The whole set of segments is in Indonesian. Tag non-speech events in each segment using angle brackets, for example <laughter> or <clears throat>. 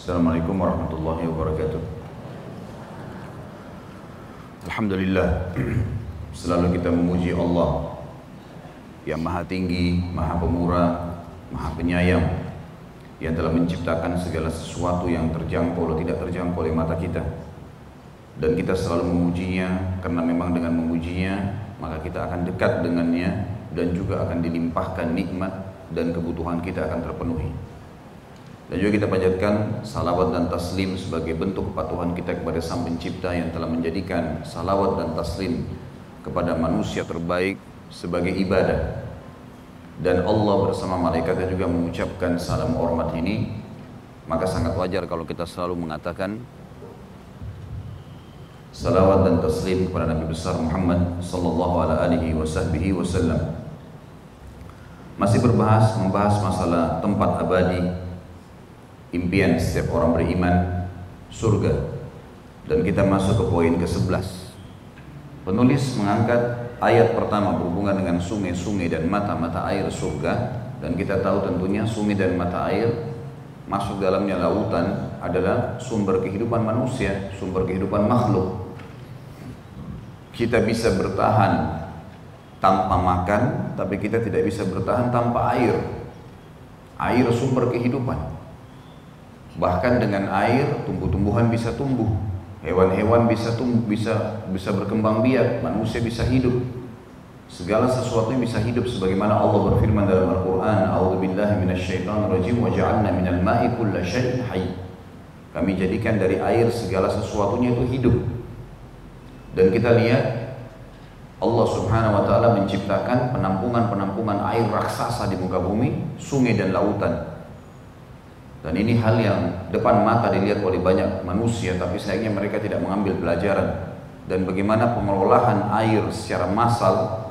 Assalamualaikum warahmatullahi wabarakatuh. Alhamdulillah <clears throat> Selalu kita memuji Allah Yang maha tinggi, maha pemurah, maha penyayang. Yang telah menciptakan segala sesuatu yang terjangkau atau tidak terjangkau oleh mata kita. Dan kita selalu memujinya Karena memang dengan memujinya Maka kita akan dekat dengannya Dan juga akan dilimpahkan nikmat Dan kebutuhan kita akan terpenuhi dan juga kita panjatkan salawat dan taslim sebagai bentuk kepatuhan kita kepada Sang Pencipta yang telah menjadikan salawat dan taslim kepada manusia terbaik sebagai ibadah. Dan Allah bersama malaikatnya juga mengucapkan salam hormat ini. Maka sangat wajar kalau kita selalu mengatakan salawat dan taslim kepada Nabi besar Muhammad sallallahu alaihi wasallam. Masih berbahas membahas masalah tempat abadi impian setiap orang beriman surga. Dan kita masuk ke poin ke-11 penulis mengangkat ayat pertama berhubungan dengan sungai-sungai dan mata-mata air surga. Dan kita tahu tentunya sungai dan mata air masuk dalamnya lautan adalah sumber kehidupan manusia sumber kehidupan makhluk. Kita bisa bertahan tanpa makan tapi kita tidak bisa bertahan tanpa air. Air sumber kehidupan Bahkan dengan air tumbuh-tumbuhan bisa tumbuh, hewan-hewan bisa tumbuh, bisa bisa berkembang biak, manusia bisa hidup. Segala sesuatu bisa hidup sebagaimana Allah berfirman dalam Al-Qur'an, "A'udzubillahi minasyaitonirrajim wa ja'alna minal ma'i kulla syai'in hayy." Kami jadikan dari air segala sesuatunya itu hidup. Dan kita lihat Allah Subhanahu wa taala menciptakan penampungan-penampungan air raksasa di muka bumi, sungai dan lautan. Dan ini hal yang depan mata dilihat oleh banyak manusia, tapi sayangnya mereka tidak mengambil pelajaran. Dan bagaimana pengelolaan air secara massal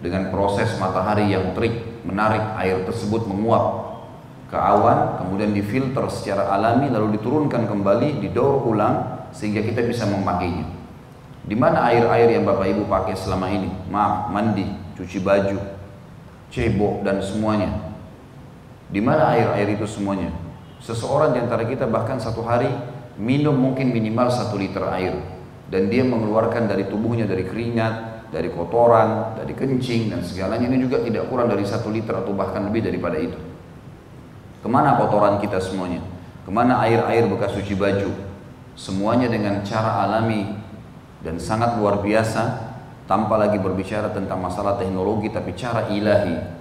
dengan proses matahari yang terik menarik air tersebut menguap ke awan, kemudian difilter secara alami, lalu diturunkan kembali, didaur ulang sehingga kita bisa memakainya. Di mana air-air yang Bapak Ibu pakai selama ini? Maaf, mandi, cuci baju, cebok dan semuanya. Di mana air-air itu semuanya? Seseorang di antara kita bahkan satu hari minum mungkin minimal satu liter air dan dia mengeluarkan dari tubuhnya dari keringat, dari kotoran, dari kencing dan segalanya ini juga tidak kurang dari satu liter atau bahkan lebih daripada itu. Ke mana kotoran kita semuanya? Ke mana air-air bekas cuci baju? Semuanya dengan cara alami dan sangat luar biasa tanpa lagi berbicara tentang masalah teknologi tapi cara ilahi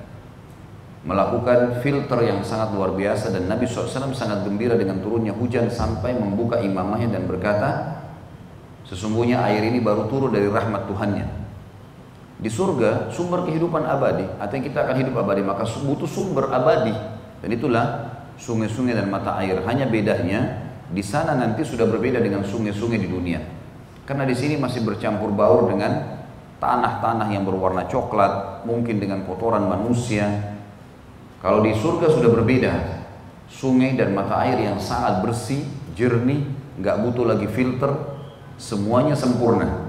melakukan filter yang sangat luar biasa dan Nabi SAW sangat gembira dengan turunnya hujan sampai membuka imamahnya dan berkata sesungguhnya air ini baru turun dari rahmat Tuhannya. Di surga sumber kehidupan abadi artinya kita akan hidup abadi maka butuh sumber abadi. Dan itulah sungai-sungai dan mata air. Hanya bedanya di sana nanti sudah berbeda dengan sungai-sungai di dunia. Karena di sini masih bercampur baur dengan tanah-tanah yang berwarna coklat mungkin dengan kotoran manusia kalau di surga sudah berbeda, sungai dan mata air yang sangat bersih, jernih, nggak butuh lagi filter, semuanya sempurna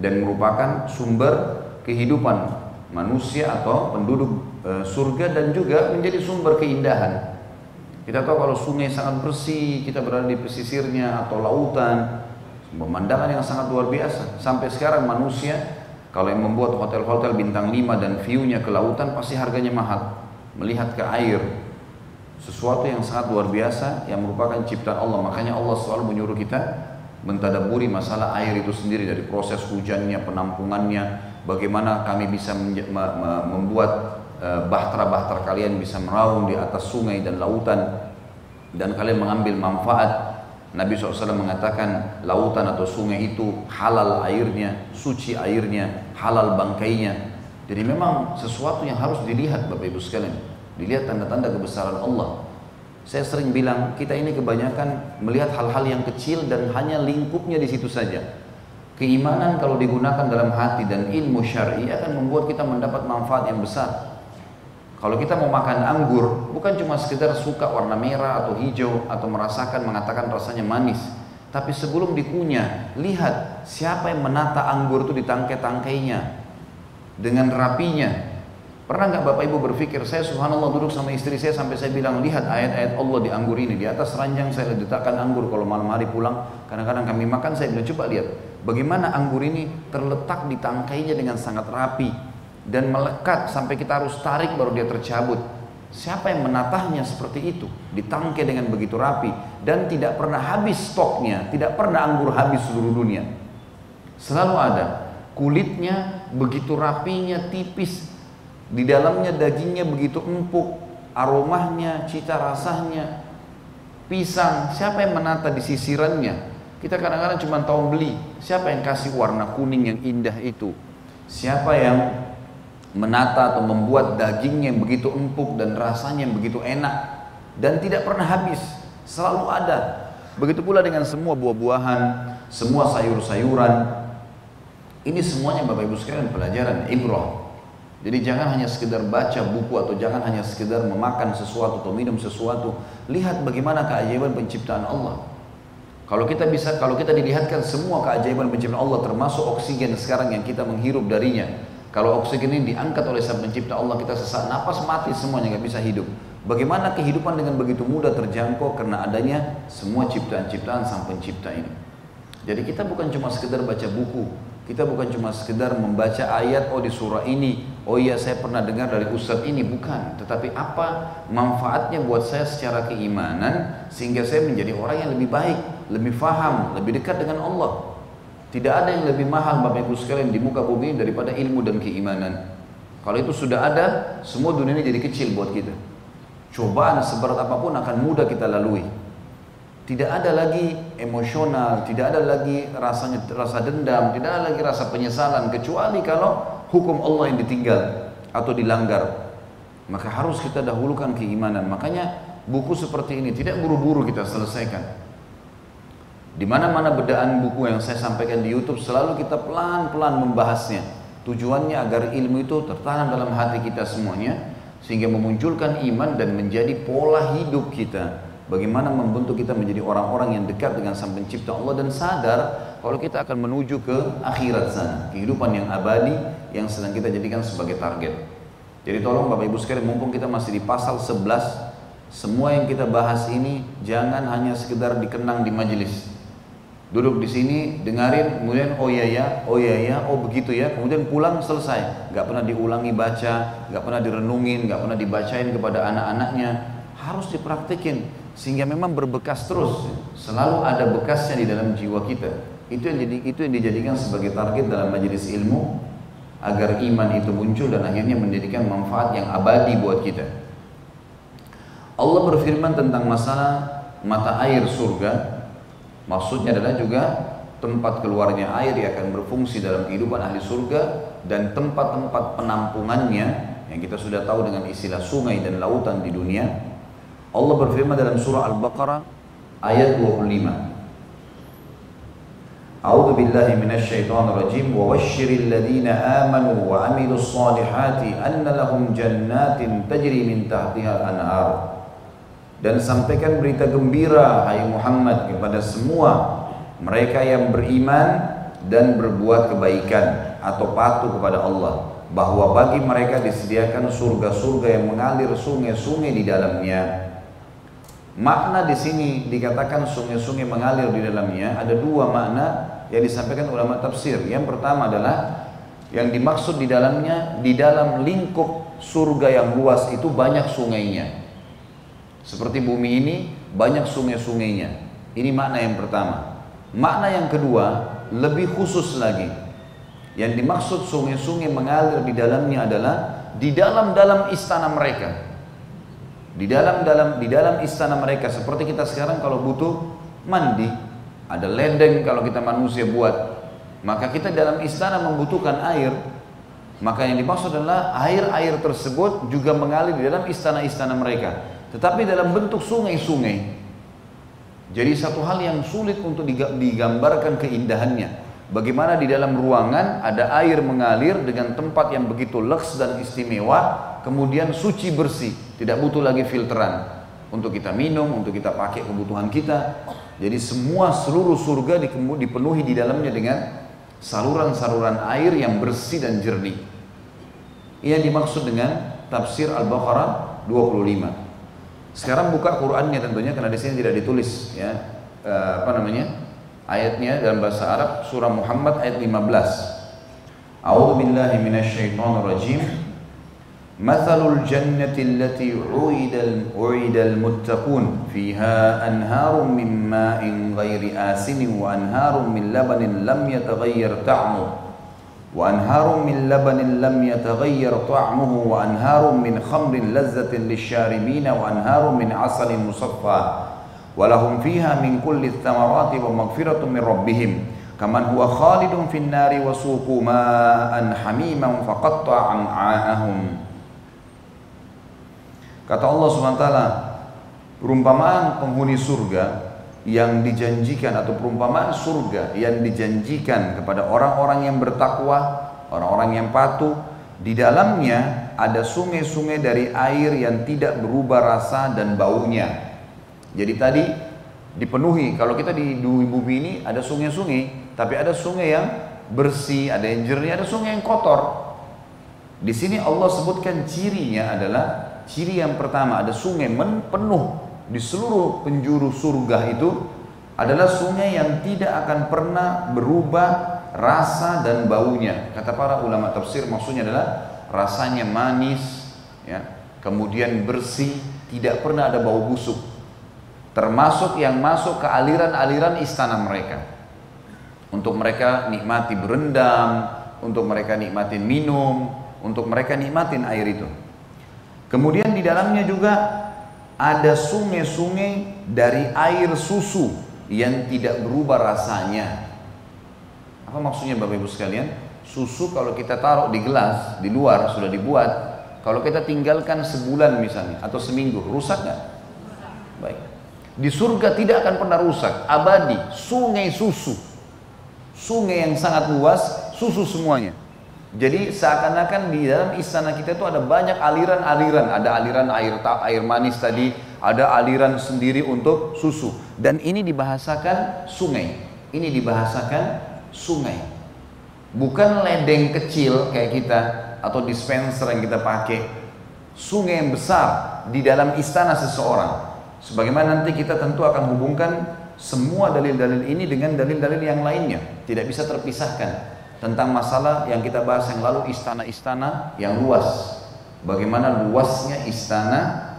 dan merupakan sumber kehidupan manusia atau penduduk e, surga dan juga menjadi sumber keindahan. Kita tahu kalau sungai sangat bersih, kita berada di pesisirnya atau lautan, pemandangan yang sangat luar biasa. Sampai sekarang manusia kalau yang membuat hotel-hotel bintang 5 dan view-nya ke lautan pasti harganya mahal melihat ke air sesuatu yang sangat luar biasa yang merupakan ciptaan Allah. Makanya Allah selalu menyuruh kita mentadaburi masalah air itu sendiri dari proses hujannya penampungannya bagaimana kami bisa membuat e, bahtera-bahtera kalian bisa meraung di atas sungai dan lautan dan kalian mengambil manfaat. Nabi SAW mengatakan lautan atau sungai itu halal airnya, suci airnya, halal bangkainya, jadi memang sesuatu yang harus dilihat Bapak Ibu sekalian. Dilihat tanda-tanda kebesaran Allah. Saya sering bilang kita ini kebanyakan melihat hal-hal yang kecil dan hanya lingkupnya di situ saja. Keimanan kalau digunakan dalam hati dan ilmu syar'i akan membuat kita mendapat manfaat yang besar. Kalau kita mau makan anggur, bukan cuma sekedar suka warna merah atau hijau atau merasakan mengatakan rasanya manis, tapi sebelum dikunyah, lihat siapa yang menata anggur itu di tangkai-tangkainya, dengan rapinya. Pernah nggak Bapak Ibu berpikir, saya subhanallah duduk sama istri saya sampai saya bilang, lihat ayat-ayat Allah di anggur ini. Di atas ranjang saya letakkan anggur kalau malam hari pulang. Kadang-kadang kami makan, saya bilang, coba lihat. Bagaimana anggur ini terletak di tangkainya dengan sangat rapi. Dan melekat sampai kita harus tarik baru dia tercabut. Siapa yang menatahnya seperti itu? Ditangkai dengan begitu rapi. Dan tidak pernah habis stoknya. Tidak pernah anggur habis seluruh dunia. Selalu ada. Kulitnya begitu rapinya, tipis, di dalamnya dagingnya begitu empuk, aromanya, cita rasanya, pisang. Siapa yang menata di sisirannya? Kita kadang-kadang cuma tahu beli. Siapa yang kasih warna kuning yang indah itu? Siapa yang menata atau membuat dagingnya yang begitu empuk dan rasanya yang begitu enak dan tidak pernah habis, selalu ada. Begitu pula dengan semua buah-buahan, semua sayur-sayuran. Ini semuanya Bapak Ibu sekalian pelajaran ibrah jadi jangan hanya sekedar baca buku atau jangan hanya sekedar memakan sesuatu atau minum sesuatu. Lihat bagaimana keajaiban penciptaan Allah. Kalau kita bisa, kalau kita dilihatkan semua keajaiban penciptaan Allah termasuk oksigen sekarang yang kita menghirup darinya. Kalau oksigen ini diangkat oleh sang pencipta Allah kita sesak napas mati semuanya nggak bisa hidup. Bagaimana kehidupan dengan begitu mudah terjangkau karena adanya semua ciptaan-ciptaan sang pencipta ini. Jadi kita bukan cuma sekedar baca buku, kita bukan cuma sekedar membaca ayat oh di surah ini, oh iya saya pernah dengar dari ustadz ini, bukan. Tetapi apa manfaatnya buat saya secara keimanan sehingga saya menjadi orang yang lebih baik, lebih faham, lebih dekat dengan Allah. Tidak ada yang lebih mahal Bapak Ibu sekalian di muka bumi daripada ilmu dan keimanan. Kalau itu sudah ada, semua dunia ini jadi kecil buat kita. Cobaan seberat apa pun akan mudah kita lalui. Tidak ada lagi emosional, tidak ada lagi rasanya rasa dendam, tidak ada lagi rasa penyesalan kecuali kalau hukum Allah yang ditinggal atau dilanggar. Maka harus kita dahulukan keimanan. Makanya buku seperti ini tidak buru-buru kita selesaikan. Di mana-mana bedaan buku yang saya sampaikan di YouTube selalu kita pelan-pelan membahasnya. Tujuannya agar ilmu itu tertanam dalam hati kita semuanya sehingga memunculkan iman dan menjadi pola hidup kita Bagaimana membentuk kita menjadi orang-orang yang dekat dengan Sang Pencipta Allah dan sadar kalau kita akan menuju ke akhirat sana, kehidupan yang abadi yang sedang kita jadikan sebagai target. Jadi tolong Bapak Ibu sekalian, mumpung kita masih di pasal 11, semua yang kita bahas ini jangan hanya sekedar dikenang di majelis. Duduk di sini, dengarin, kemudian oh iya ya, oh iya ya, oh begitu ya, kemudian pulang selesai. Gak pernah diulangi baca, gak pernah direnungin, gak pernah dibacain kepada anak-anaknya. Harus dipraktikin sehingga memang berbekas terus. Selalu ada bekasnya di dalam jiwa kita. Itu yang jadi itu yang dijadikan sebagai target dalam majelis ilmu agar iman itu muncul dan akhirnya menjadikan manfaat yang abadi buat kita. Allah berfirman tentang masalah mata air surga. Maksudnya adalah juga tempat keluarnya air yang akan berfungsi dalam kehidupan ahli surga dan tempat-tempat penampungannya yang kita sudah tahu dengan istilah sungai dan lautan di dunia Allah berfirman dalam surah Al-Baqarah ayat 25. أعوذ بالله من الشيطان الرجيم وبشر الذين آمنوا وعملوا الصالحات أن لهم جنات تجري من تحتها الأنهار dan sampaikan berita gembira hai Muhammad kepada semua mereka yang beriman dan berbuat kebaikan atau patuh kepada Allah bahwa bagi mereka disediakan surga-surga yang mengalir sungai-sungai di dalamnya Makna di sini dikatakan sungai-sungai mengalir di dalamnya ada dua makna yang disampaikan ulama tafsir. Yang pertama adalah yang dimaksud di dalamnya di dalam lingkup surga yang luas itu banyak sungainya. Seperti bumi ini banyak sungai-sungainya. Ini makna yang pertama. Makna yang kedua lebih khusus lagi. Yang dimaksud sungai-sungai mengalir di dalamnya adalah di dalam-dalam istana mereka di dalam dalam di dalam istana mereka seperti kita sekarang kalau butuh mandi. Ada ledeng kalau kita manusia buat. Maka kita dalam istana membutuhkan air. Maka yang dimaksud adalah air-air tersebut juga mengalir di dalam istana-istana mereka. Tetapi dalam bentuk sungai-sungai. Jadi satu hal yang sulit untuk digambarkan keindahannya. Bagaimana di dalam ruangan ada air mengalir dengan tempat yang begitu leks dan istimewa, kemudian suci bersih, tidak butuh lagi filteran untuk kita minum, untuk kita pakai kebutuhan kita. Jadi semua seluruh surga dipenuhi di dalamnya dengan saluran-saluran air yang bersih dan jernih. Ia dimaksud dengan tafsir Al-Baqarah 25. Sekarang buka Qur'annya tentunya karena di sini tidak ditulis ya eh, apa namanya ayatnya dalam bahasa Arab surah Muhammad ayat 15. A'udzu billahi minasyaitonir rajim. مثل الجنة التي وعد وعد المتقون. فيها أنهار من ماء غير آسن وأنهار من لبن لم يتغير طعمه. وأنهار من لبن لم يتغير طعمه. وأنهار من خمر لذة للشاربين. وأنهار من عسل مصفى. ولهم فيها من كل الثمرات ومغفرة من ربهم. كمن هو خالد في النار وسوقوا ماء حميما فقطع أمعاءهم Kata Allah SWT, perumpamaan penghuni surga yang dijanjikan atau perumpamaan surga yang dijanjikan kepada orang-orang yang bertakwa, orang-orang yang patuh, di dalamnya ada sungai-sungai dari air yang tidak berubah rasa dan baunya. Jadi tadi dipenuhi, kalau kita di bumi ini ada sungai-sungai, tapi ada sungai yang bersih, ada yang jernih, ada sungai yang kotor. Di sini Allah sebutkan cirinya adalah ciri yang pertama ada sungai penuh di seluruh penjuru surga itu adalah sungai yang tidak akan pernah berubah rasa dan baunya. Kata para ulama tafsir maksudnya adalah rasanya manis, ya, kemudian bersih, tidak pernah ada bau busuk. Termasuk yang masuk ke aliran-aliran istana mereka. Untuk mereka nikmati berendam, untuk mereka nikmatin minum, untuk mereka nikmatin air itu. Kemudian di dalamnya juga ada sungai-sungai dari air susu yang tidak berubah rasanya. Apa maksudnya Bapak Ibu sekalian? Susu kalau kita taruh di gelas di luar sudah dibuat, kalau kita tinggalkan sebulan misalnya atau seminggu, rusak nggak? Baik. Di surga tidak akan pernah rusak, abadi, sungai susu. Sungai yang sangat luas, susu semuanya. Jadi seakan-akan di dalam istana kita itu ada banyak aliran-aliran, ada aliran air air manis tadi, ada aliran sendiri untuk susu dan ini dibahasakan sungai. Ini dibahasakan sungai. Bukan ledeng kecil kayak kita atau dispenser yang kita pakai. Sungai yang besar di dalam istana seseorang. Sebagaimana nanti kita tentu akan hubungkan semua dalil-dalil ini dengan dalil-dalil yang lainnya, tidak bisa terpisahkan tentang masalah yang kita bahas yang lalu istana-istana yang luas. Bagaimana luasnya istana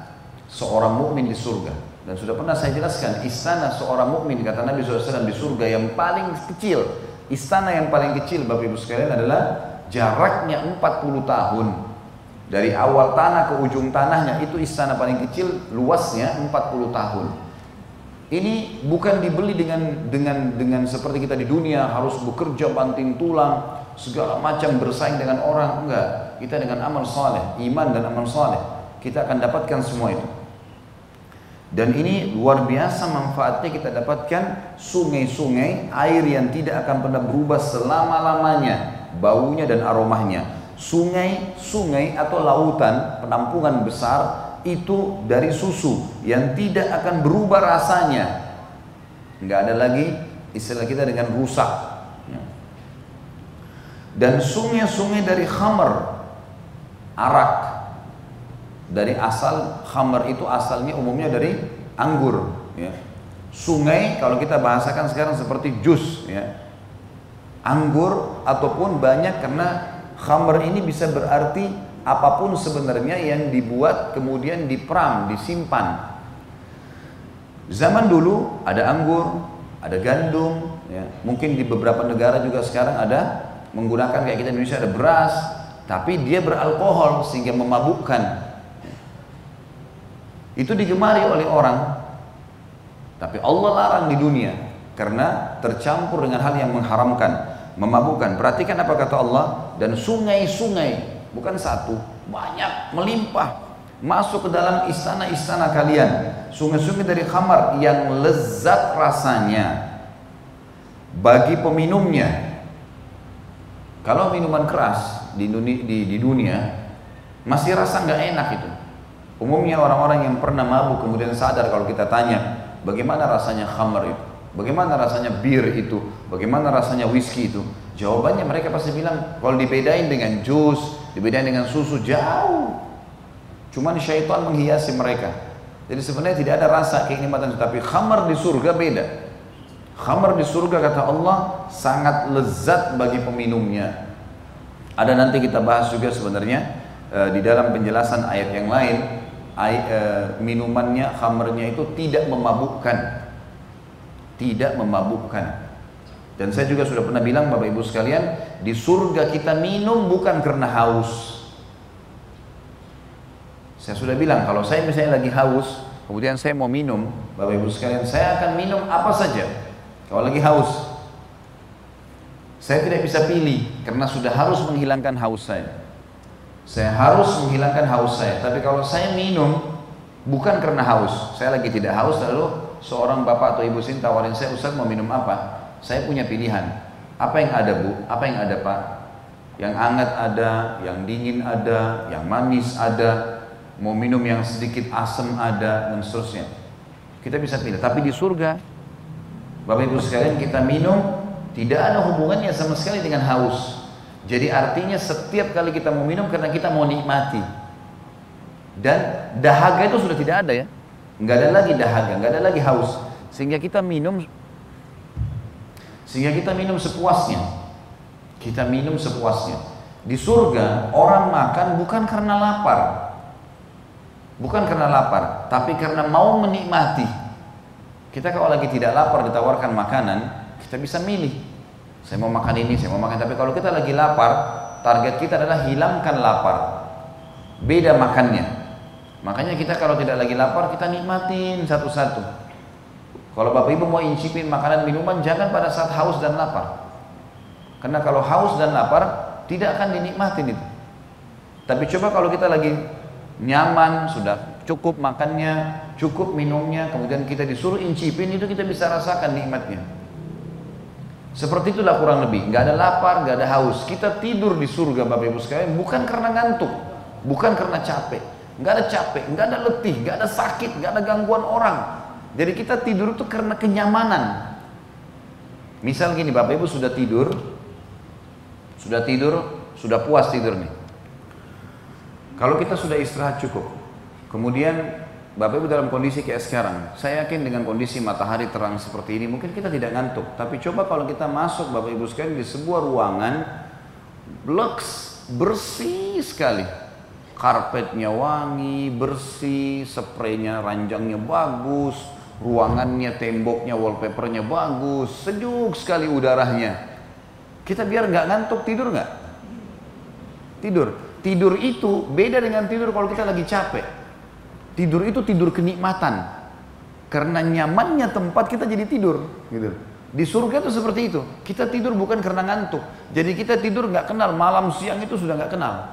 seorang mukmin di surga. Dan sudah pernah saya jelaskan, istana seorang mukmin kata Nabi SAW di surga yang paling kecil, istana yang paling kecil Bapak Ibu sekalian adalah jaraknya 40 tahun. Dari awal tanah ke ujung tanahnya itu istana paling kecil luasnya 40 tahun. Ini bukan dibeli dengan dengan dengan seperti kita di dunia harus bekerja banting tulang segala macam bersaing dengan orang. Enggak. Kita dengan amal soleh iman dan amal soleh kita akan dapatkan semua itu. Dan ini luar biasa manfaatnya kita dapatkan sungai-sungai air yang tidak akan pernah berubah selama-lamanya baunya dan aromanya. Sungai-sungai atau lautan penampungan besar itu dari susu yang tidak akan berubah rasanya. Nggak ada lagi istilah kita dengan rusak. Ya. Dan sungai-sungai dari khamar, arak. Dari asal khamar itu asalnya umumnya dari anggur. Ya. Sungai kalau kita bahasakan sekarang seperti jus. Ya. Anggur ataupun banyak karena khamar ini bisa berarti apa pun sebenarnya yang dibuat kemudian diperam, disimpan. Zaman dulu ada anggur, ada gandum, ya. mungkin di beberapa negara juga sekarang ada menggunakan kayak kita Indonesia ada beras, tapi dia beralkohol sehingga memabukkan. Itu digemari oleh orang, tapi Allah larang di dunia karena tercampur dengan hal yang mengharamkan, memabukkan. Perhatikan apa kata Allah dan sungai-sungai bukan satu, banyak, melimpah masuk ke dalam istana-istana kalian. Sungai-sungai dari khamar yang lezat rasanya bagi peminumnya. Kalau minuman keras di dunia, di, di dunia masih rasa nggak enak itu. Umumnya orang-orang yang pernah mabuk kemudian sadar kalau kita tanya bagaimana rasanya khamar itu, bagaimana rasanya bir itu, bagaimana rasanya whisky itu. Jawabannya mereka pasti bilang kalau dibedain dengan jus, Dibedain dengan susu jauh. Cuman syaitan menghiasi mereka. Jadi sebenarnya tidak ada rasa kenikmatan tapi khamar di surga beda. Khamar di surga kata Allah sangat lezat bagi peminumnya. Ada nanti kita bahas juga sebenarnya e, di dalam penjelasan ayat yang lain ay, e, minumannya khamarnya itu tidak memabukkan. Tidak memabukkan. Dan saya juga sudah pernah bilang Bapak Ibu sekalian, di surga kita minum bukan karena haus. Saya sudah bilang kalau saya misalnya lagi haus, kemudian saya mau minum, Bapak Ibu sekalian, saya akan minum apa saja. Kalau lagi haus, saya tidak bisa pilih karena sudah harus menghilangkan haus saya. Saya harus menghilangkan haus saya. Tapi kalau saya minum bukan karena haus, saya lagi tidak haus lalu seorang bapak atau ibu sini tawarin saya Ustaz mau minum apa? Saya punya pilihan. Apa yang ada bu? Apa yang ada pak? Yang hangat ada, yang dingin ada, yang manis ada, mau minum yang sedikit asam ada, dan seterusnya. Kita bisa pilih. Tapi di surga, Bapak Ibu sekalian kita minum tidak ada hubungannya sama sekali dengan haus. Jadi artinya setiap kali kita mau minum karena kita mau nikmati. Dan dahaga itu sudah tidak ada ya. Nggak ada lagi dahaga, nggak ada lagi haus. Sehingga kita minum sehingga kita minum sepuasnya. Kita minum sepuasnya. Di surga orang makan bukan karena lapar. Bukan karena lapar, tapi karena mau menikmati. Kita kalau lagi tidak lapar ditawarkan makanan, kita bisa milih. Saya mau makan ini, saya mau makan. Tapi kalau kita lagi lapar, target kita adalah hilangkan lapar. Beda makannya. Makanya kita kalau tidak lagi lapar, kita nikmatin satu-satu. Kalau Bapak Ibu mau incipin makanan minuman jangan pada saat haus dan lapar. Karena kalau haus dan lapar tidak akan dinikmatin itu. Tapi coba kalau kita lagi nyaman, sudah cukup makannya, cukup minumnya, kemudian kita disuruh incipin itu kita bisa rasakan nikmatnya. Seperti itulah kurang lebih, nggak ada lapar, nggak ada haus. Kita tidur di surga Bapak Ibu sekalian bukan karena ngantuk, bukan karena capek, nggak ada capek, nggak ada letih, nggak ada sakit, nggak ada gangguan orang, jadi kita tidur itu karena kenyamanan. Misal gini, Bapak Ibu sudah tidur, sudah tidur, sudah puas tidur nih. Kalau kita sudah istirahat cukup, kemudian Bapak Ibu dalam kondisi kayak sekarang, saya yakin dengan kondisi matahari terang seperti ini, mungkin kita tidak ngantuk. Tapi coba kalau kita masuk Bapak Ibu sekalian di sebuah ruangan, blocks bersih sekali. Karpetnya wangi, bersih, spraynya, ranjangnya bagus, ruangannya, temboknya, wallpapernya bagus, sejuk sekali udaranya. Kita biar nggak ngantuk tidur nggak? Tidur. Tidur itu beda dengan tidur kalau kita lagi capek. Tidur itu tidur kenikmatan. Karena nyamannya tempat kita jadi tidur, gitu. Di surga itu seperti itu. Kita tidur bukan karena ngantuk. Jadi kita tidur nggak kenal malam siang itu sudah nggak kenal.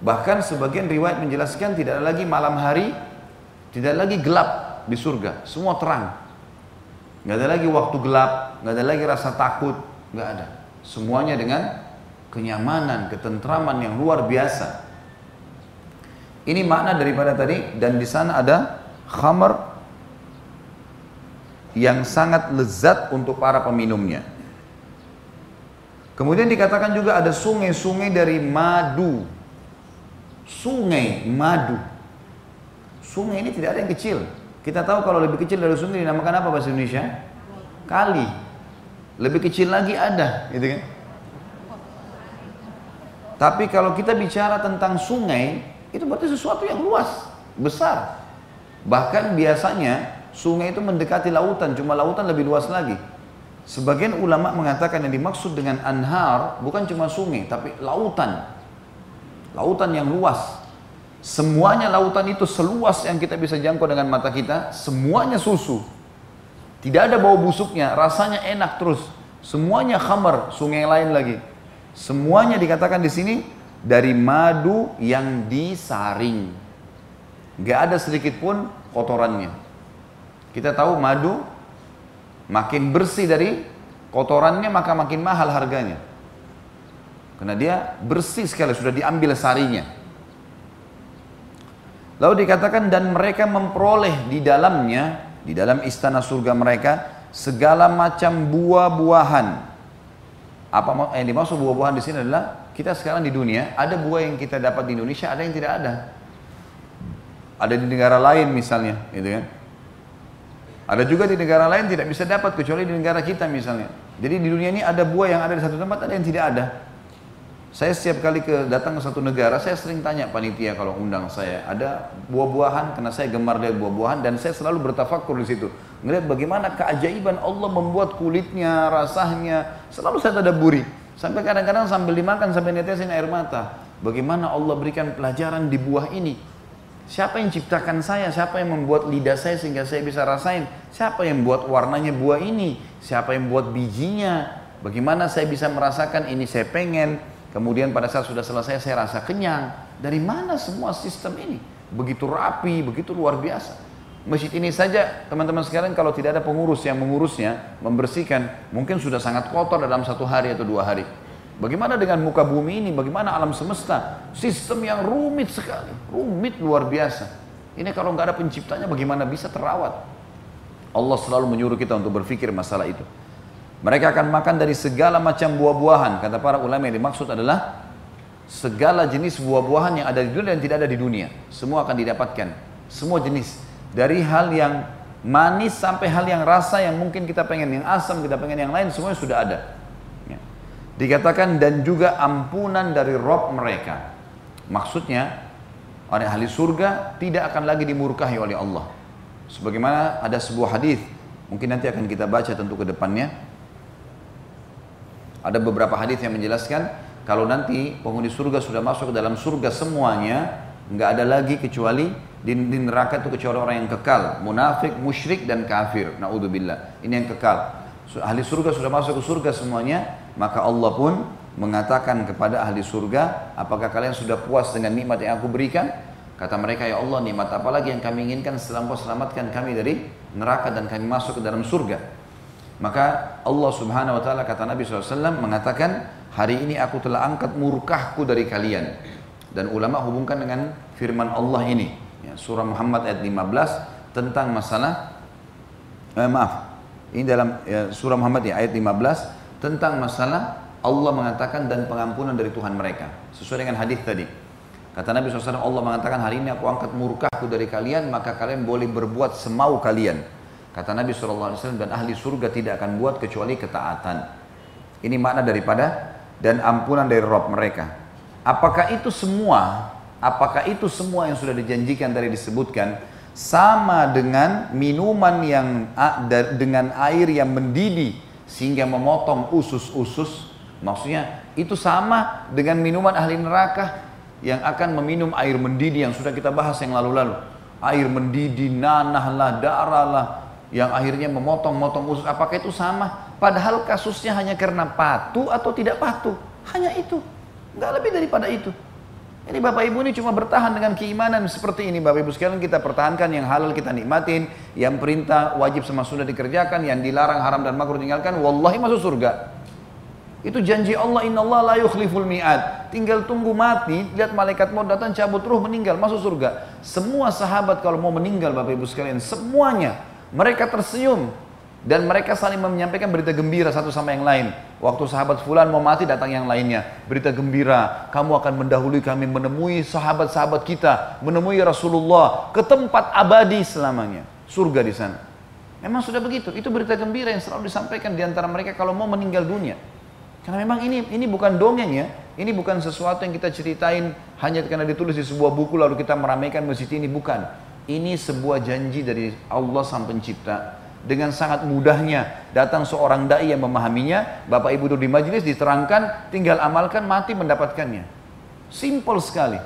Bahkan sebagian riwayat menjelaskan tidak ada lagi malam hari, tidak lagi gelap, di surga, semua terang. Nggak ada lagi waktu gelap, nggak ada lagi rasa takut, nggak ada. Semuanya dengan kenyamanan, ketentraman yang luar biasa. Ini makna daripada tadi dan di sana ada khamar yang sangat lezat untuk para peminumnya. Kemudian dikatakan juga ada sungai-sungai dari madu. Sungai madu. Sungai ini tidak ada yang kecil. Kita tahu kalau lebih kecil dari sungai dinamakan apa bahasa Indonesia? Kali. Lebih kecil lagi ada, gitu kan? Tapi kalau kita bicara tentang sungai, itu berarti sesuatu yang luas, besar. Bahkan biasanya sungai itu mendekati lautan, cuma lautan lebih luas lagi. Sebagian ulama mengatakan yang dimaksud dengan anhar bukan cuma sungai, tapi lautan. Lautan yang luas. Semuanya lautan itu seluas yang kita bisa jangkau dengan mata kita, semuanya susu. Tidak ada bau busuknya, rasanya enak terus. Semuanya khamar, sungai lain lagi. Semuanya dikatakan di sini dari madu yang disaring. Gak ada sedikit pun kotorannya. Kita tahu madu makin bersih dari kotorannya maka makin mahal harganya. Karena dia bersih sekali, sudah diambil sarinya. Lalu dikatakan dan mereka memperoleh di dalamnya, di dalam istana surga mereka, segala macam buah-buahan. Apa yang dimaksud buah-buahan di sini adalah kita sekarang di dunia ada buah yang kita dapat di Indonesia, ada yang tidak ada. Ada di negara lain misalnya, gitu kan. Ada juga di negara lain tidak bisa dapat kecuali di negara kita misalnya. Jadi di dunia ini ada buah yang ada di satu tempat, ada yang tidak ada. Saya setiap kali ke datang ke satu negara, saya sering tanya panitia kalau undang saya, ada buah-buahan karena saya gemar lihat buah-buahan dan saya selalu bertafakur di situ. Ngelihat bagaimana keajaiban Allah membuat kulitnya, rasanya, selalu saya tadaburi. Sampai kadang-kadang sambil dimakan sampai netesin air mata. Bagaimana Allah berikan pelajaran di buah ini. Siapa yang ciptakan saya? Siapa yang membuat lidah saya sehingga saya bisa rasain? Siapa yang buat warnanya buah ini? Siapa yang buat bijinya? Bagaimana saya bisa merasakan ini saya pengen, Kemudian pada saat sudah selesai saya rasa kenyang. Dari mana semua sistem ini? Begitu rapi, begitu luar biasa. Masjid ini saja teman-teman sekalian kalau tidak ada pengurus yang mengurusnya, membersihkan, mungkin sudah sangat kotor dalam satu hari atau dua hari. Bagaimana dengan muka bumi ini? Bagaimana alam semesta? Sistem yang rumit sekali, rumit luar biasa. Ini kalau nggak ada penciptanya bagaimana bisa terawat? Allah selalu menyuruh kita untuk berpikir masalah itu. Mereka akan makan dari segala macam buah-buahan. Kata para ulama yang dimaksud adalah segala jenis buah-buahan yang ada di dunia dan tidak ada di dunia. Semua akan didapatkan. Semua jenis. Dari hal yang manis sampai hal yang rasa yang mungkin kita pengen yang asam, kita pengen yang lain, semuanya sudah ada. Ya. Dikatakan dan juga ampunan dari Rob mereka. Maksudnya, orang ahli surga tidak akan lagi dimurkahi oleh Allah. Sebagaimana ada sebuah hadis, mungkin nanti akan kita baca tentu ke depannya, ada beberapa hadis yang menjelaskan kalau nanti penghuni surga sudah masuk ke dalam surga semuanya, nggak ada lagi kecuali di, di neraka itu kecuali orang yang kekal, munafik, musyrik dan kafir. Naudzubillah. Ini yang kekal. Ahli surga sudah masuk ke surga semuanya, maka Allah pun mengatakan kepada ahli surga, apakah kalian sudah puas dengan nikmat yang aku berikan? Kata mereka, ya Allah nikmat apa lagi yang kami inginkan setelah selamatkan kami dari neraka dan kami masuk ke dalam surga. Maka Allah subhanahu wa ta'ala kata Nabi SAW mengatakan hari ini aku telah angkat murkahku dari kalian. Dan ulama hubungkan dengan firman Allah ini. Ya, surah Muhammad ayat 15 tentang masalah, eh, maaf, ini dalam ya, surah Muhammad ya, ayat 15 tentang masalah Allah mengatakan dan pengampunan dari Tuhan mereka. Sesuai dengan hadis tadi. Kata Nabi SAW, Allah mengatakan hari ini aku angkat murkahku dari kalian, maka kalian boleh berbuat semau kalian. Kata Nabi SAW dan ahli surga tidak akan buat kecuali ketaatan. Ini makna daripada dan ampunan dari Rob mereka. Apakah itu semua? Apakah itu semua yang sudah dijanjikan tadi disebutkan sama dengan minuman yang dengan air yang mendidih sehingga memotong usus-usus? Maksudnya itu sama dengan minuman ahli neraka yang akan meminum air mendidih yang sudah kita bahas yang lalu-lalu. Air mendidih, nanah lah, darah lah, yang akhirnya memotong-motong usus apakah itu sama? Padahal kasusnya hanya karena patuh atau tidak patuh hanya itu. Nggak lebih daripada itu. Ini Bapak Ibu ini cuma bertahan dengan keimanan seperti ini. Bapak Ibu sekalian kita pertahankan yang halal kita nikmatin. Yang perintah wajib sama sudah dikerjakan yang dilarang haram dan makruh tinggalkan wallahi masuk surga. Itu janji Allah inna Allah la yukhliful mi'ad. Tinggal tunggu mati lihat malaikat mau datang cabut ruh meninggal masuk surga. Semua sahabat kalau mau meninggal Bapak Ibu sekalian semuanya mereka tersenyum dan mereka saling menyampaikan berita gembira satu sama yang lain. Waktu sahabat fulan mau mati datang yang lainnya. Berita gembira, kamu akan mendahului kami menemui sahabat-sahabat kita, menemui Rasulullah ke tempat abadi selamanya. Surga di sana. Memang sudah begitu. Itu berita gembira yang selalu disampaikan di antara mereka kalau mau meninggal dunia. Karena memang ini ini bukan dongeng ya. Ini bukan sesuatu yang kita ceritain hanya karena ditulis di sebuah buku lalu kita meramaikan masjid ini bukan ini sebuah janji dari Allah sang pencipta. Dengan sangat mudahnya datang seorang dai yang memahaminya, Bapak Ibu duduk di majelis diterangkan, tinggal amalkan mati mendapatkannya. Simple sekali.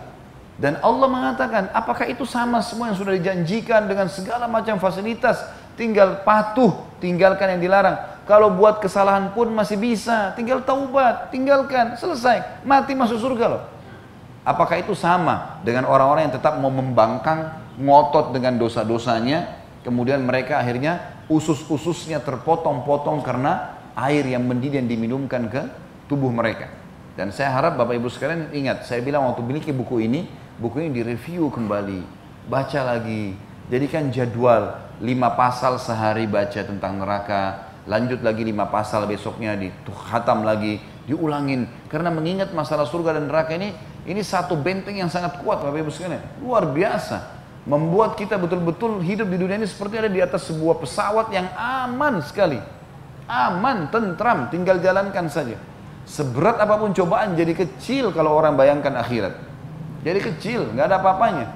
Dan Allah mengatakan, apakah itu sama semua yang sudah dijanjikan dengan segala macam fasilitas, tinggal patuh, tinggalkan yang dilarang. Kalau buat kesalahan pun masih bisa, tinggal taubat, tinggalkan, selesai, mati masuk surga loh. Apakah itu sama dengan orang-orang yang tetap mau membangkang ngotot dengan dosa-dosanya, kemudian mereka akhirnya usus-ususnya terpotong-potong karena air yang mendidih yang diminumkan ke tubuh mereka. Dan saya harap Bapak Ibu sekalian ingat, saya bilang waktu memiliki buku ini, buku ini direview kembali, baca lagi, jadikan jadwal lima pasal sehari baca tentang neraka, lanjut lagi lima pasal besoknya dikhatam lagi, diulangin. Karena mengingat masalah surga dan neraka ini, ini satu benteng yang sangat kuat Bapak Ibu sekalian. Luar biasa. Membuat kita betul-betul hidup di dunia ini seperti ada di atas sebuah pesawat yang aman sekali. Aman, tentram, tinggal jalankan saja. Seberat apa pun cobaan jadi kecil kalau orang bayangkan akhirat. Jadi kecil, nggak ada apa-apanya.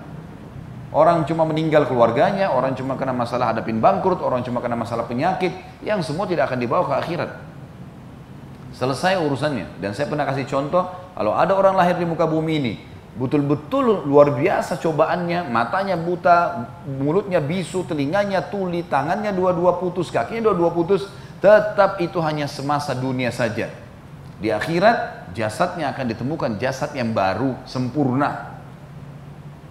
Orang cuma meninggal keluarganya, orang cuma kena masalah hadapin bangkrut, orang cuma kena masalah penyakit, yang semua tidak akan dibawa ke akhirat. Selesai urusannya. Dan saya pernah kasih contoh, kalau ada orang lahir di muka bumi ini, betul-betul luar biasa cobaannya, matanya buta, mulutnya bisu, telinganya tuli, tangannya dua-dua putus, kakinya dua-dua putus, tetap itu hanya semasa dunia saja. Di akhirat jasadnya akan ditemukan jasad yang baru, sempurna.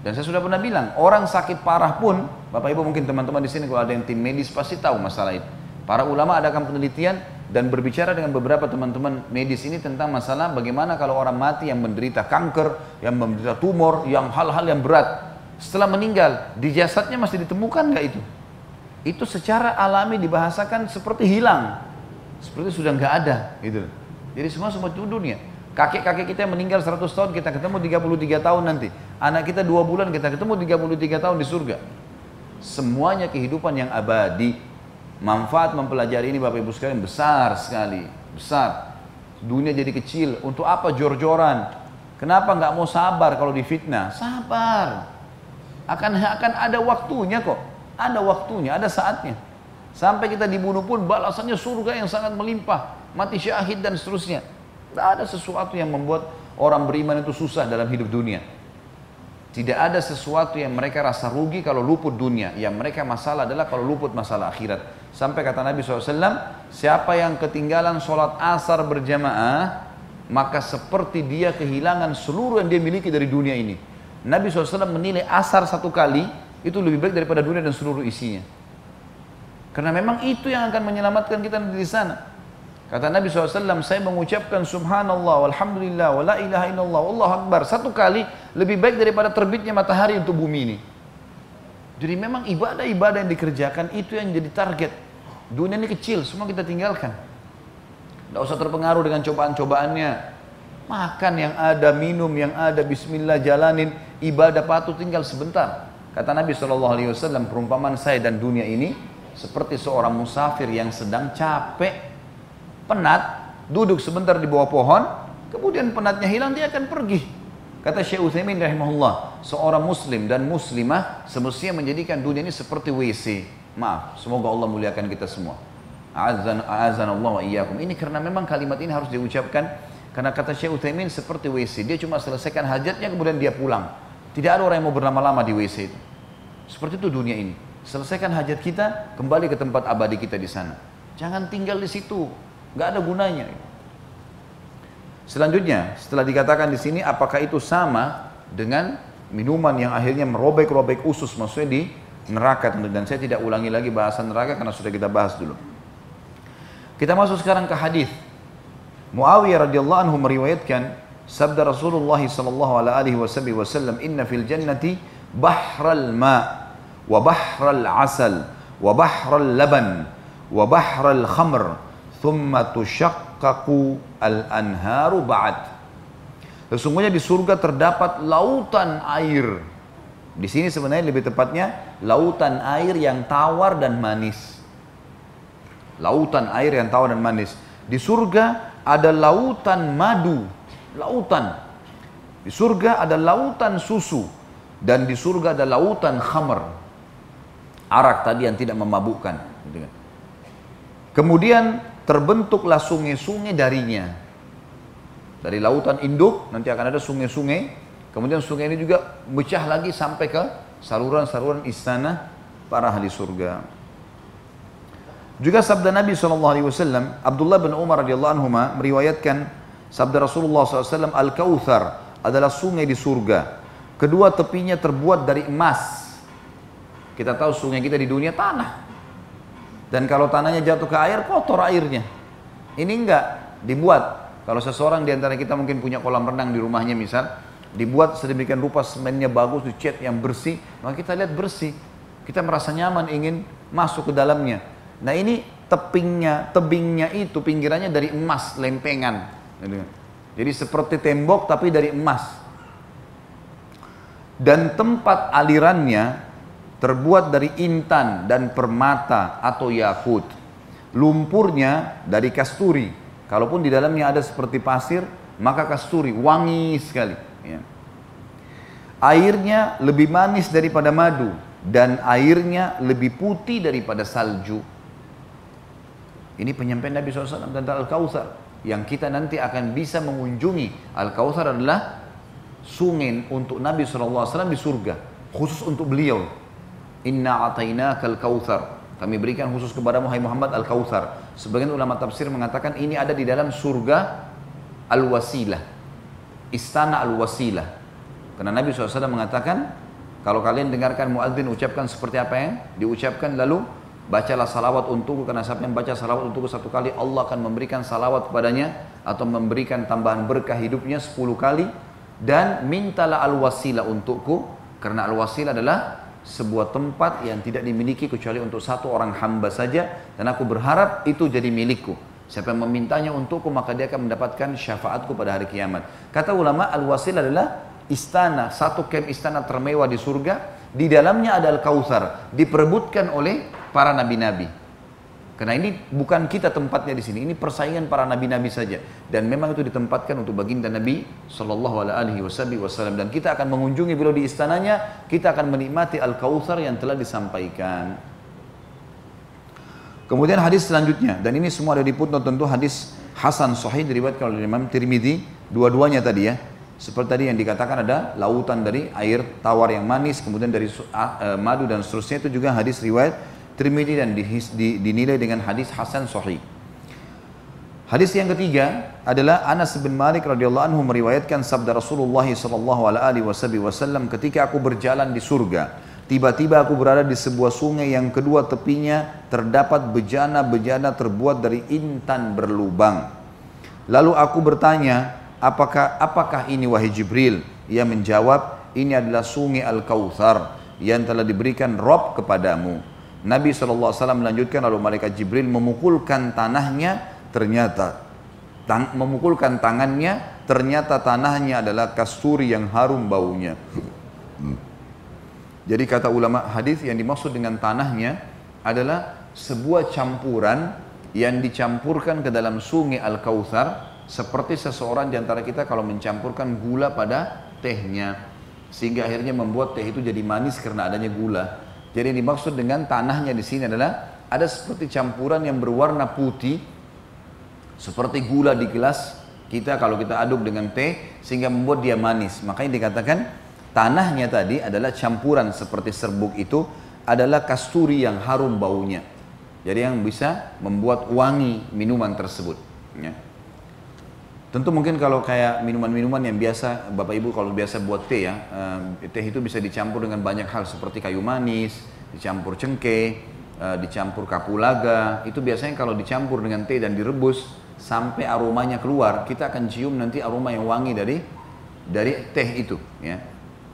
Dan saya sudah pernah bilang, orang sakit parah pun, Bapak Ibu mungkin teman-teman di sini kalau ada yang tim medis pasti tahu masalah itu. Para ulama adakan penelitian dan berbicara dengan beberapa teman-teman medis ini tentang masalah bagaimana kalau orang mati yang menderita kanker, yang menderita tumor, yang hal-hal yang berat. Setelah meninggal, di jasadnya masih ditemukan nggak itu? Itu secara alami dibahasakan seperti hilang. Seperti sudah nggak ada gitu. Jadi semua semua itu dunia. Kakek-kakek kita yang meninggal 100 tahun kita ketemu 33 tahun nanti. Anak kita 2 bulan kita ketemu 33 tahun di surga. Semuanya kehidupan yang abadi. Manfaat mempelajari ini Bapak Ibu sekalian besar sekali. Besar. Dunia jadi kecil. Untuk apa jor-joran? Kenapa nggak mau sabar kalau difitnah? Sabar. Akan akan ada waktunya kok. Ada waktunya, ada saatnya. Sampai kita dibunuh pun balasannya surga yang sangat melimpah mati syahid dan seterusnya. Tidak ada sesuatu yang membuat orang beriman itu susah dalam hidup dunia. Tidak ada sesuatu yang mereka rasa rugi kalau luput dunia. Yang mereka masalah adalah kalau luput masalah akhirat. Sampai kata Nabi SAW, siapa yang ketinggalan sholat asar berjamaah, maka seperti dia kehilangan seluruh yang dia miliki dari dunia ini. Nabi SAW menilai asar satu kali, itu lebih baik daripada dunia dan seluruh isinya. Karena memang itu yang akan menyelamatkan kita di sana. Kata Nabi SAW, saya mengucapkan subhanallah, walhamdulillah, wa la ilaha illallah, Allah akbar. Satu kali lebih baik daripada terbitnya matahari untuk bumi ini. Jadi memang ibadah-ibadah yang dikerjakan itu yang jadi target. Dunia ini kecil, semua kita tinggalkan. Tidak usah terpengaruh dengan cobaan-cobaannya. Makan yang ada, minum yang ada, bismillah jalanin, ibadah patuh tinggal sebentar. Kata Nabi SAW, perumpamaan saya dan dunia ini seperti seorang musafir yang sedang capek penat, duduk sebentar di bawah pohon, kemudian penatnya hilang, dia akan pergi. Kata Syekh Utsaimin rahimahullah, seorang muslim dan muslimah semestinya menjadikan dunia ini seperti WC. Maaf, semoga Allah muliakan kita semua. Azan azan Allah wa iyyakum. Ini karena memang kalimat ini harus diucapkan karena kata Syekh Utsaimin seperti WC. Dia cuma selesaikan hajatnya kemudian dia pulang. Tidak ada orang yang mau berlama-lama di WC itu. Seperti itu dunia ini. Selesaikan hajat kita, kembali ke tempat abadi kita di sana. Jangan tinggal di situ nggak ada gunanya. Selanjutnya, setelah dikatakan di sini, apakah itu sama dengan minuman yang akhirnya merobek-robek usus, maksudnya di neraka dan saya tidak ulangi lagi bahasan neraka karena sudah kita bahas dulu. Kita masuk sekarang ke hadis. Muawiyah radhiyallahu anhu meriwayatkan sabda Rasulullah sallallahu alaihi wasallam, "Inna fil jannati bahral ma wa bahral asal wa bahral laban wa bahral khamr thumma tushaqqaqu al-anharu ba'd. Sesungguhnya di surga terdapat lautan air. Di sini sebenarnya lebih tepatnya lautan air yang tawar dan manis. Lautan air yang tawar dan manis. Di surga ada lautan madu, lautan. Di surga ada lautan susu dan di surga ada lautan khamr. Arak tadi yang tidak memabukkan. Kemudian terbentuklah sungai-sungai darinya. Dari lautan induk nanti akan ada sungai-sungai, kemudian sungai ini juga pecah lagi sampai ke saluran-saluran istana para ahli surga. Juga sabda Nabi SAW, Abdullah bin Umar radhiyallahu anhu meriwayatkan sabda Rasulullah SAW, Al-Kauthar adalah sungai di surga. Kedua tepinya terbuat dari emas. Kita tahu sungai kita di dunia tanah. Dan kalau tanahnya jatuh ke air, kotor airnya. Ini enggak dibuat. Kalau seseorang di antara kita mungkin punya kolam renang di rumahnya misal, dibuat sedemikian rupa semennya bagus, dicat yang bersih, maka kita lihat bersih. Kita merasa nyaman ingin masuk ke dalamnya. Nah ini tepingnya, tebingnya itu pinggirannya dari emas lempengan. Jadi seperti tembok tapi dari emas. Dan tempat alirannya terbuat dari intan dan permata atau yakut. Lumpurnya dari kasturi. Kalaupun di dalamnya ada seperti pasir, maka kasturi wangi sekali. Ya. Airnya lebih manis daripada madu dan airnya lebih putih daripada salju. Ini penyampaian Nabi SAW tentang Al-Kautsar yang kita nanti akan bisa mengunjungi. Al-Kautsar adalah sungai untuk Nabi SAW di surga khusus untuk beliau. Inna atainakal kautsar kami berikan khusus kepada Muhammad Al-Kautsar sebagian ulama tafsir mengatakan ini ada di dalam surga Al-Wasilah istana Al-Wasilah karena Nabi SAW mengatakan kalau kalian dengarkan muadzin ucapkan seperti apa yang diucapkan lalu bacalah salawat untukku karena siapa yang baca salawat untukku satu kali Allah akan memberikan salawat kepadanya atau memberikan tambahan berkah hidupnya sepuluh kali. Dan mintalah al-wasilah untukku karena al-wasilah adalah sebuah tempat yang tidak dimiliki kecuali untuk satu orang hamba saja. Dan aku berharap itu jadi milikku siapa yang memintanya untukku maka dia akan mendapatkan syafaatku pada hari kiamat kata ulama al-wasilah adalah istana satu kem istana termewah di surga di dalamnya ada al-kautsar diperebutkan oleh para nabi-nabi. Karena ini bukan kita tempatnya di sini, ini persaingan para nabi-nabi saja. Dan memang itu ditempatkan untuk baginda Nabi Shallallahu Alaihi Wasallam. Dan kita akan mengunjungi beliau di istananya, kita akan menikmati al kautsar yang telah disampaikan. Kemudian hadis selanjutnya, dan ini semua ada di putnot tentu hadis Hasan Sahih diriwayatkan oleh Imam Tirmidzi, dua-duanya tadi ya. Seperti tadi yang dikatakan ada lautan dari air tawar yang manis, kemudian dari uh, madu dan seterusnya itu juga hadis riwayat Tirmidzi dan dinilai dengan hadis hasan sahih. Hadis yang ketiga adalah Anas bin Malik radhiyallahu anhu meriwayatkan sabda Rasulullah sallallahu alaihi wasallam ketika aku berjalan di surga, tiba-tiba aku berada di sebuah sungai yang kedua tepinya terdapat bejana-bejana terbuat dari intan berlubang. Lalu aku bertanya, apakah apakah ini wahai Jibril? Ia menjawab, ini adalah sungai Al-Kautsar yang telah diberikan Rob kepadamu. Nabi SAW melanjutkan lalu malaikat Jibril memukulkan tanahnya ternyata tang, memukulkan tangannya ternyata tanahnya adalah kasturi yang harum baunya. Jadi kata ulama hadis yang dimaksud dengan tanahnya adalah sebuah campuran yang dicampurkan ke dalam sungai Al-Kautsar seperti seseorang di antara kita kalau mencampurkan gula pada tehnya sehingga akhirnya membuat teh itu jadi manis karena adanya gula. Jadi yang dimaksud dengan tanahnya di sini adalah ada seperti campuran yang berwarna putih seperti gula di gelas kita kalau kita aduk dengan teh sehingga membuat dia manis. Makanya dikatakan tanahnya tadi adalah campuran seperti serbuk itu adalah kasturi yang harum baunya. Jadi yang bisa membuat wangi minuman tersebut. Ya. Tentu mungkin kalau kayak minuman-minuman yang biasa Bapak Ibu kalau biasa buat teh ya, uh, teh itu bisa dicampur dengan banyak hal seperti kayu manis, dicampur cengkeh, uh, dicampur kapulaga. Itu biasanya kalau dicampur dengan teh dan direbus sampai aromanya keluar, kita akan cium nanti aroma yang wangi dari dari teh itu, ya,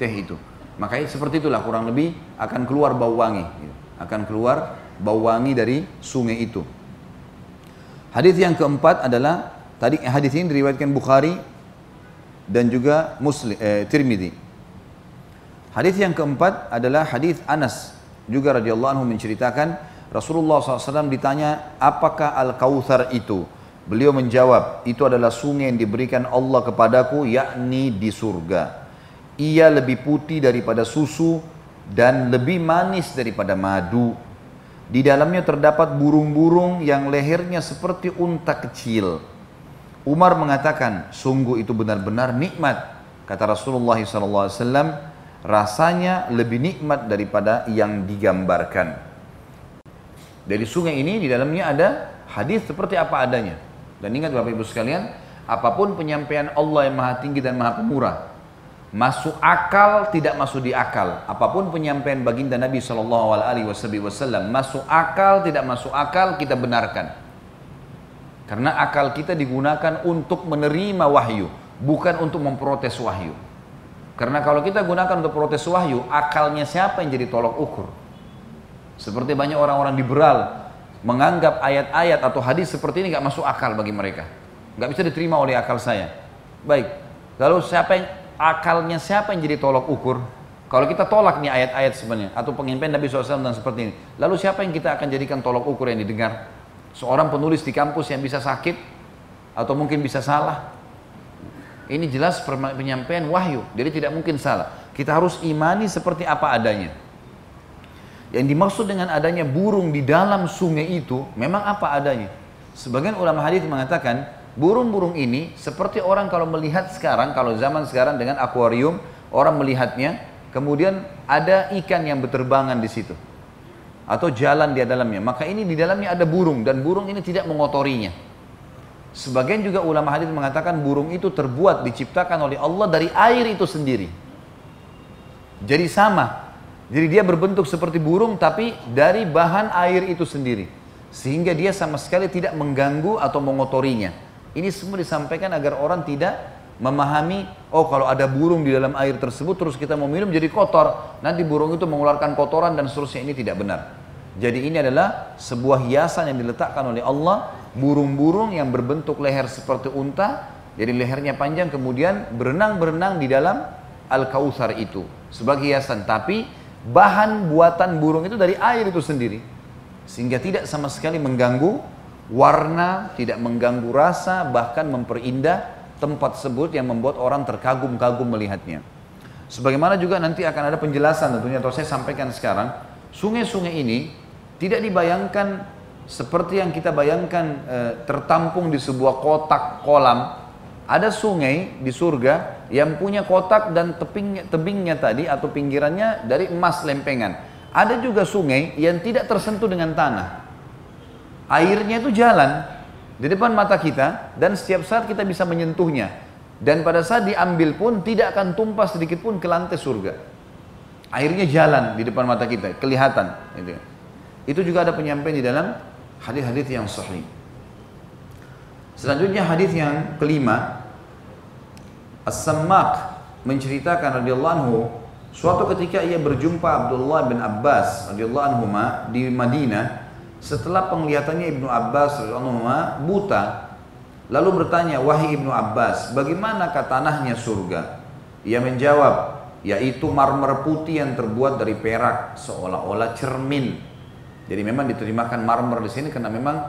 teh itu. Makanya seperti itulah kurang lebih akan keluar bau wangi, gitu. akan keluar bau wangi dari sungai itu. Hadis yang keempat adalah Tadi hadis ini diriwayatkan Bukhari dan juga Muslim eh, Tirmidzi. Hadis yang keempat adalah hadis Anas juga radhiyallahu anhu menceritakan Rasulullah SAW ditanya apakah al kautsar itu beliau menjawab itu adalah sungai yang diberikan Allah kepadaku yakni di surga ia lebih putih daripada susu dan lebih manis daripada madu di dalamnya terdapat burung-burung yang lehernya seperti unta kecil Umar mengatakan, sungguh itu benar-benar nikmat. Kata Rasulullah SAW, rasanya lebih nikmat daripada yang digambarkan. Dari sungai ini di dalamnya ada hadis seperti apa adanya. Dan ingat Bapak Ibu sekalian, apa pun penyampaian Allah yang maha tinggi dan maha pemurah, masuk akal tidak masuk di akal. Apa pun penyampaian baginda Nabi Shallallahu Alaihi Wasallam masuk akal tidak masuk akal kita benarkan. Karena akal kita digunakan untuk menerima wahyu, bukan untuk memprotes wahyu. Karena kalau kita gunakan untuk protes wahyu, akalnya siapa yang jadi tolok ukur? Seperti banyak orang-orang liberal menganggap ayat-ayat atau hadis seperti ini gak masuk akal bagi mereka. nggak bisa diterima oleh akal saya. Baik, lalu siapa yang akalnya siapa yang jadi tolok ukur? Kalau kita tolak nih ayat-ayat sebenarnya atau pengimpian Nabi SAW dan seperti ini, lalu siapa yang kita akan jadikan tolok ukur yang didengar? Seorang penulis di kampus yang bisa sakit atau mungkin bisa salah? Ini jelas penyampaian wahyu, jadi tidak mungkin salah. Kita harus imani seperti apa adanya. Yang dimaksud dengan adanya burung di dalam sungai itu memang apa adanya. Sebagian ulama hadis mengatakan burung-burung ini seperti orang kalau melihat sekarang, kalau zaman sekarang dengan akuarium, orang melihatnya, kemudian ada ikan yang berterbangan di situ atau jalan di dalamnya. Maka ini di dalamnya ada burung dan burung ini tidak mengotorinya. Sebagian juga ulama hadis mengatakan burung itu terbuat diciptakan oleh Allah dari air itu sendiri. Jadi sama. Jadi dia berbentuk seperti burung tapi dari bahan air itu sendiri sehingga dia sama sekali tidak mengganggu atau mengotorinya. Ini semua disampaikan agar orang tidak memahami, oh kalau ada burung di dalam air tersebut terus kita mau minum jadi kotor, nanti burung itu mengeluarkan kotoran dan seterusnya ini tidak benar. Jadi ini adalah sebuah hiasan yang diletakkan oleh Allah, burung-burung yang berbentuk leher seperti unta, jadi lehernya panjang kemudian berenang-berenang di dalam Al-Kautsar itu sebagai hiasan. Tapi bahan buatan burung itu dari air itu sendiri sehingga tidak sama sekali mengganggu warna, tidak mengganggu rasa, bahkan memperindah tempat tersebut yang membuat orang terkagum-kagum melihatnya. Sebagaimana juga nanti akan ada penjelasan tentunya atau saya sampaikan sekarang, sungai-sungai ini tidak dibayangkan seperti yang kita bayangkan e, tertampung di sebuah kotak kolam. Ada sungai di surga yang punya kotak dan tebingnya, tebingnya tadi atau pinggirannya dari emas lempengan ada juga sungai yang tidak tersentuh dengan tanah. Airnya itu jalan di depan mata kita dan setiap saat kita bisa menyentuhnya. Dan pada saat diambil pun tidak akan tumpah sedikit pun ke lantai surga. Airnya jalan di depan mata kita, kelihatan. Gitu. Itu juga ada penyampaian di dalam hadis-hadis yang sahih. Selanjutnya hadis yang kelima, As-Sammak menceritakan radhiyallahu anhu Suatu ketika ia berjumpa Abdullah bin Abbas radhiyallahu anhu di Madinah setelah penglihatannya Ibnu Abbas buta lalu bertanya wahai Ibnu Abbas bagaimanakah tanahnya surga? Ia menjawab yaitu marmer putih yang terbuat dari perak seolah-olah cermin. Jadi memang diterimakan marmer di sini karena memang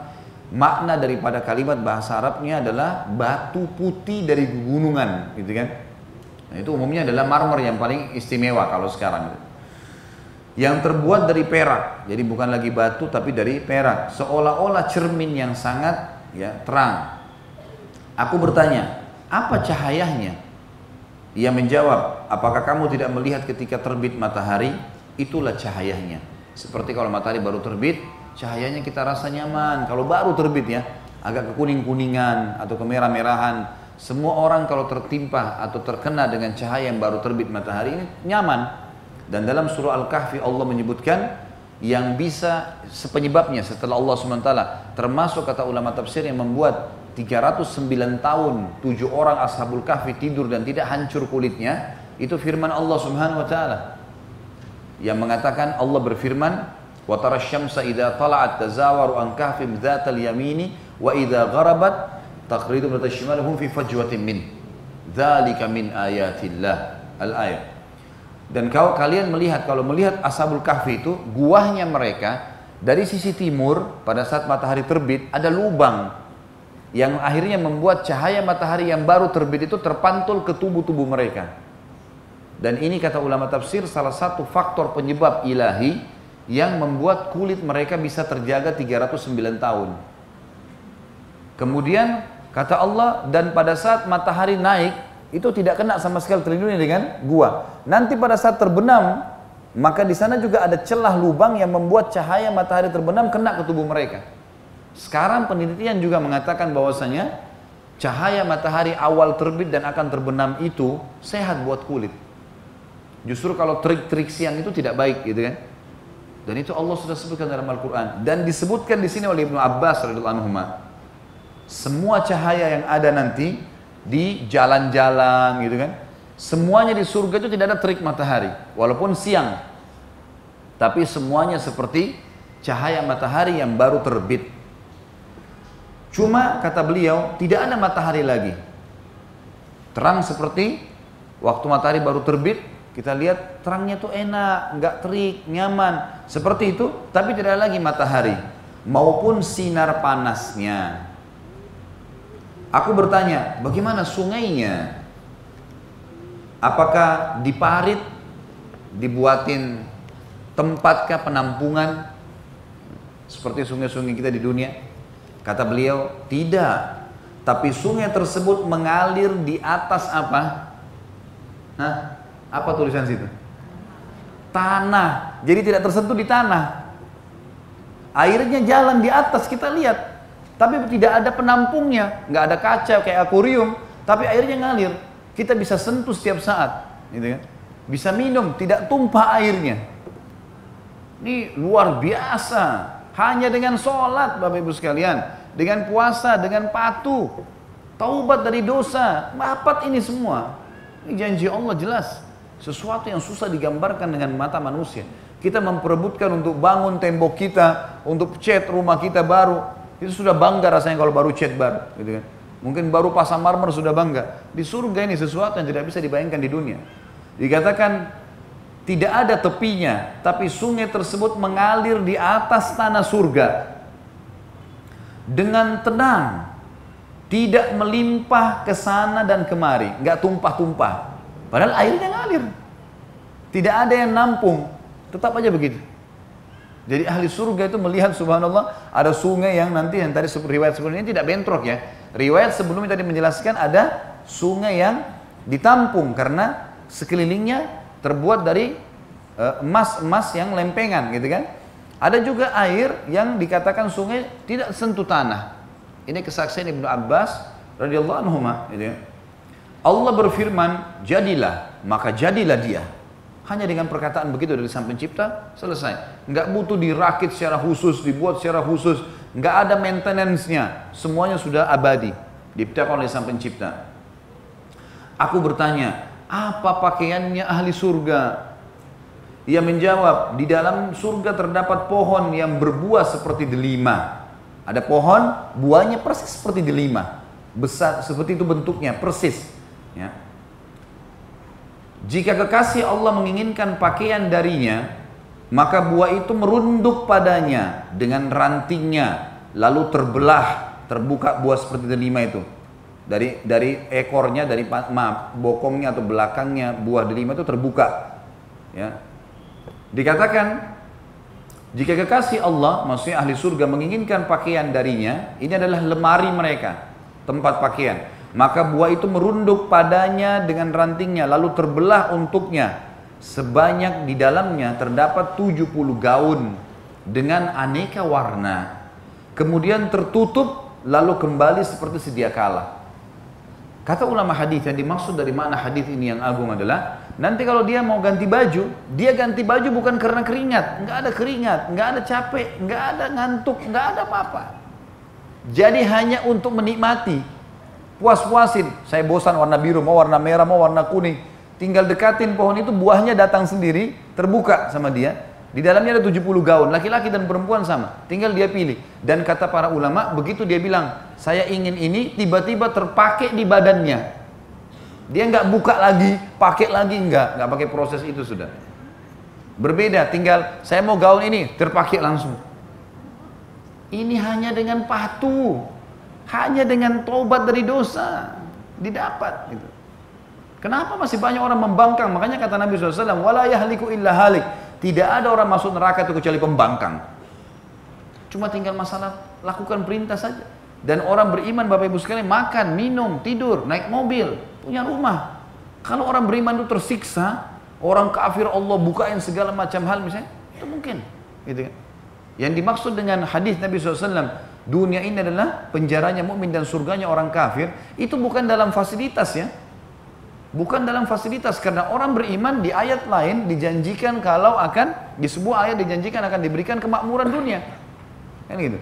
makna daripada kalimat bahasa Arabnya adalah batu putih dari gunungan gitu kan? Nah, itu umumnya adalah marmer yang paling istimewa kalau sekarang. Yang terbuat dari perak, jadi bukan lagi batu tapi dari perak, seolah-olah cermin yang sangat ya terang. Aku bertanya, apa cahayanya? Ia menjawab, apakah kamu tidak melihat ketika terbit matahari? Itulah cahayanya. Seperti kalau matahari baru terbit, cahayanya kita rasa nyaman. Kalau baru terbit ya, agak kekuning-kuningan atau kemerah-merahan semua orang kalau tertimpa atau terkena dengan cahaya yang baru terbit matahari ini nyaman. Dan dalam surah Al-Kahfi Allah menyebutkan yang bisa sepenyebabnya setelah Allah SWT termasuk kata ulama tafsir yang membuat 309 tahun tujuh orang ashabul kahfi tidur dan tidak hancur kulitnya itu firman Allah Subhanahu wa taala. Yang mengatakan Allah berfirman wa tara syamsa idza tala'at tazawaru an kahfim dzatal yamini wa idza gharabat taqridu min fi fajwatin min. Dzalika min ayatillah. Al ayat dan kau kalian melihat kalau melihat ashabul kahfi itu guahnya mereka dari sisi timur pada saat matahari terbit ada lubang yang akhirnya membuat cahaya matahari yang baru terbit itu terpantul ke tubuh-tubuh mereka. Dan ini kata ulama tafsir salah satu faktor penyebab ilahi yang membuat kulit mereka bisa terjaga 309 tahun. Kemudian Kata Allah, dan pada saat matahari naik, itu tidak kena sama sekali terlindungi dengan gua. Nanti pada saat terbenam, maka di sana juga ada celah lubang yang membuat cahaya matahari terbenam kena ke tubuh mereka. Sekarang penelitian juga mengatakan bahwasanya cahaya matahari awal terbit dan akan terbenam itu sehat buat kulit. Justru kalau trik-trik siang itu tidak baik gitu kan. Dan itu Allah sudah sebutkan dalam Al-Quran. Dan disebutkan di sini oleh Ibnu Abbas radhiyallahu anhu semua cahaya yang ada nanti di jalan-jalan gitu kan. Semuanya di surga itu tidak ada terik matahari, walaupun siang. Tapi semuanya seperti cahaya matahari yang baru terbit. Cuma kata beliau tidak ada matahari lagi. Terang seperti waktu matahari baru terbit, kita lihat terangnya tuh enak, nggak terik, nyaman. Seperti itu, tapi tidak ada lagi matahari maupun sinar panasnya. Aku bertanya, bagaimana sungainya? Apakah diparit, dibuatin tempatkah penampungan seperti sungai-sungai kita di dunia? Kata beliau, tidak. Tapi sungai tersebut mengalir di atas apa? Nah, apa tulisan situ? Tanah. Jadi tidak tersentuh di tanah. Airnya jalan di atas kita lihat. Tapi tidak ada penampungnya, nggak ada kaca kayak akuarium, tapi airnya ngalir. Kita bisa sentuh setiap saat, gitu kan? Bisa minum, tidak tumpah airnya. Ini luar biasa. Hanya dengan sholat Bapak Ibu sekalian. Dengan puasa, dengan patuh. Taubat dari dosa. Dapat ini semua. Ini janji Allah jelas. Sesuatu yang susah digambarkan dengan mata manusia. Kita memperebutkan untuk bangun tembok kita, untuk cat rumah kita baru. Itu sudah bangga rasanya kalau baru cat baru. Gitu kan. Mungkin baru pasang marmer sudah bangga. Di surga ini sesuatu yang tidak bisa dibayangkan di dunia. Dikatakan tidak ada tepinya, tapi sungai tersebut mengalir di atas tanah surga dengan tenang, tidak melimpah ke sana dan kemari, nggak tumpah-tumpah. Padahal airnya ngalir, tidak ada yang nampung, tetap aja begitu. Jadi ahli surga itu melihat subhanallah ada sungai yang nanti yang tadi riwayat sebelumnya tidak bentrok ya. Riwayat sebelumnya tadi menjelaskan ada sungai yang ditampung karena sekelilingnya terbuat dari eh, emas-emas yang lempengan gitu kan. Ada juga air yang dikatakan sungai tidak sentuh tanah. Ini kesaksian Ibnu Abbas radhiyallahu anhu gitu kan. Allah berfirman, "Jadilah, maka jadilah dia." Hanya dengan perkataan begitu dari Sang Pencipta selesai. Enggak butuh dirakit secara khusus, dibuat secara khusus, enggak ada maintenance-nya. Semuanya sudah abadi, diciptakan oleh Sang Pencipta. Aku bertanya, apa pakaiannya ahli surga? Ia menjawab, di dalam surga terdapat pohon yang berbuah seperti delima. Ada pohon, buahnya persis seperti delima. Besar, seperti itu bentuknya, persis. Ya. Jika kekasih Allah menginginkan pakaian darinya, maka buah itu merunduk padanya dengan rantingnya, lalu terbelah, terbuka buah seperti delima itu. Dari dari ekornya dari maaf bokongnya atau belakangnya buah delima itu terbuka ya. Dikatakan jika kekasih Allah maksudnya ahli surga menginginkan pakaian darinya ini adalah lemari mereka tempat pakaian maka buah itu merunduk padanya dengan rantingnya lalu terbelah untuknya. Sebanyak di dalamnya terdapat 70 gaun dengan aneka warna. Kemudian tertutup lalu kembali seperti sedia kala. Kata ulama hadis yang dimaksud dari mana hadis ini yang agung adalah nanti kalau dia mau ganti baju, dia ganti baju bukan karena keringat, nggak ada keringat, nggak ada capek, nggak ada ngantuk, nggak ada apa-apa. Jadi hanya untuk menikmati, puas-puasin. Saya bosan warna biru, mau warna merah, mau warna kuning. Tinggal dekatin pohon itu buahnya datang sendiri, terbuka sama dia. Di dalamnya ada 70 gaun, laki-laki dan perempuan sama. Tinggal dia pilih. Dan kata para ulama, begitu dia bilang, saya ingin ini, tiba-tiba terpakai di badannya. Dia nggak buka lagi, pakai lagi nggak, nggak pakai proses itu sudah. Berbeda, tinggal saya mau gaun ini, terpakai langsung. Ini hanya dengan patuh, hanya dengan tobat dari dosa didapat. Gitu. Kenapa masih banyak orang membangkang? Makanya kata Nabi SAW, wala yahliku illa halik tidak ada orang masuk neraka itu kecuali pembangkang. Cuma tinggal masalah lakukan perintah saja. Dan orang beriman Bapak Ibu sekalian makan, minum, tidur, naik mobil, punya rumah. Kalau orang beriman itu tersiksa, orang kafir Allah bukain segala macam hal misalnya, itu mungkin. Gitu kan? Yang dimaksud dengan hadis Nabi SAW, dunia ini adalah penjaranya mukmin dan surganya orang kafir, itu bukan dalam fasilitas ya, Bukan dalam fasilitas karena orang beriman di ayat lain dijanjikan kalau akan di sebuah ayat dijanjikan akan diberikan kemakmuran dunia. Kan gitu.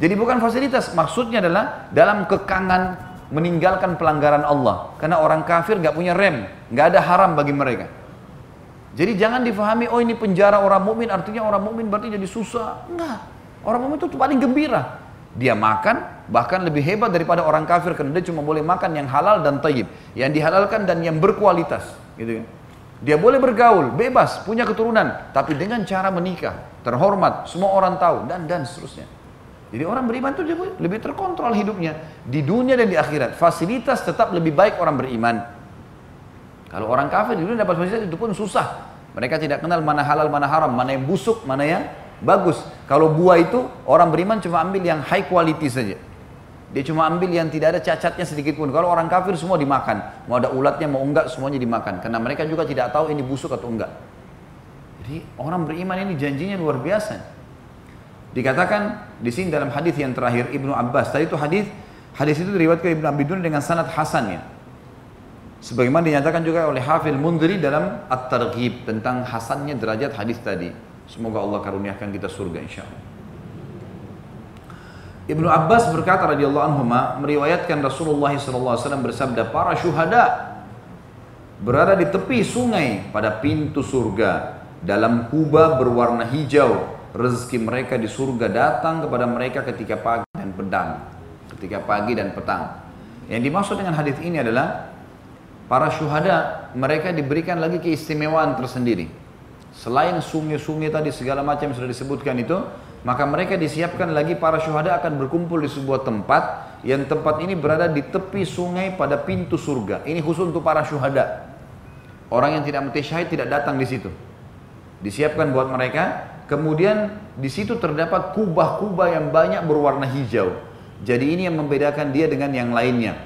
Jadi bukan fasilitas, maksudnya adalah dalam kekangan meninggalkan pelanggaran Allah. Karena orang kafir nggak punya rem, nggak ada haram bagi mereka. Jadi jangan difahami oh ini penjara orang mukmin artinya orang mukmin berarti jadi susah. Enggak. Orang mukmin itu paling gembira. Dia makan bahkan lebih hebat daripada orang kafir karena dia cuma boleh makan yang halal dan tayyib, yang dihalalkan dan yang berkualitas, gitu kan. Dia boleh bergaul, bebas, punya keturunan, tapi dengan cara menikah, terhormat, semua orang tahu dan dan seterusnya. Jadi orang beriman itu lebih terkontrol hidupnya di dunia dan di akhirat. Fasilitas tetap lebih baik orang beriman. Kalau orang kafir di dunia dapat fasilitas itu pun susah. Mereka tidak kenal mana halal, mana haram, mana yang busuk, mana yang bagus. Kalau buah itu orang beriman cuma ambil yang high quality saja. Dia cuma ambil yang tidak ada cacatnya sedikit pun. Kalau orang kafir semua dimakan. Mau ada ulatnya, mau enggak, semuanya dimakan. Karena mereka juga tidak tahu ini busuk atau enggak. Jadi orang beriman ini janjinya luar biasa. Dikatakan di sini dalam hadis yang terakhir Ibnu Abbas. Tadi itu hadis hadis itu diriwayatkan Ibnu Abi dengan sanad hasan ya. Sebagaimana dinyatakan juga oleh Hafil Mundri dalam At-Targhib tentang hasannya derajat hadis tadi. Semoga Allah karuniakan kita surga insya Allah. Ibnu Abbas berkata radhiyallahu anhu meriwayatkan Rasulullah SAW bersabda para syuhada berada di tepi sungai pada pintu surga. Dalam kubah berwarna hijau rezeki mereka di surga datang kepada mereka ketika pagi dan petang ketika pagi dan petang. Yang dimaksud dengan hadis ini adalah para syuhada mereka diberikan lagi keistimewaan tersendiri selain sungai-sungai tadi segala macam yang sudah disebutkan itu maka mereka disiapkan lagi para syuhada akan berkumpul di sebuah tempat yang tempat ini berada di tepi sungai pada pintu surga. Ini khusus untuk para syuhada. Orang yang tidak mati syahid tidak datang di situ. Disiapkan buat mereka. Kemudian di situ terdapat kubah-kubah yang banyak berwarna hijau. Jadi ini yang membedakan dia dengan yang lainnya.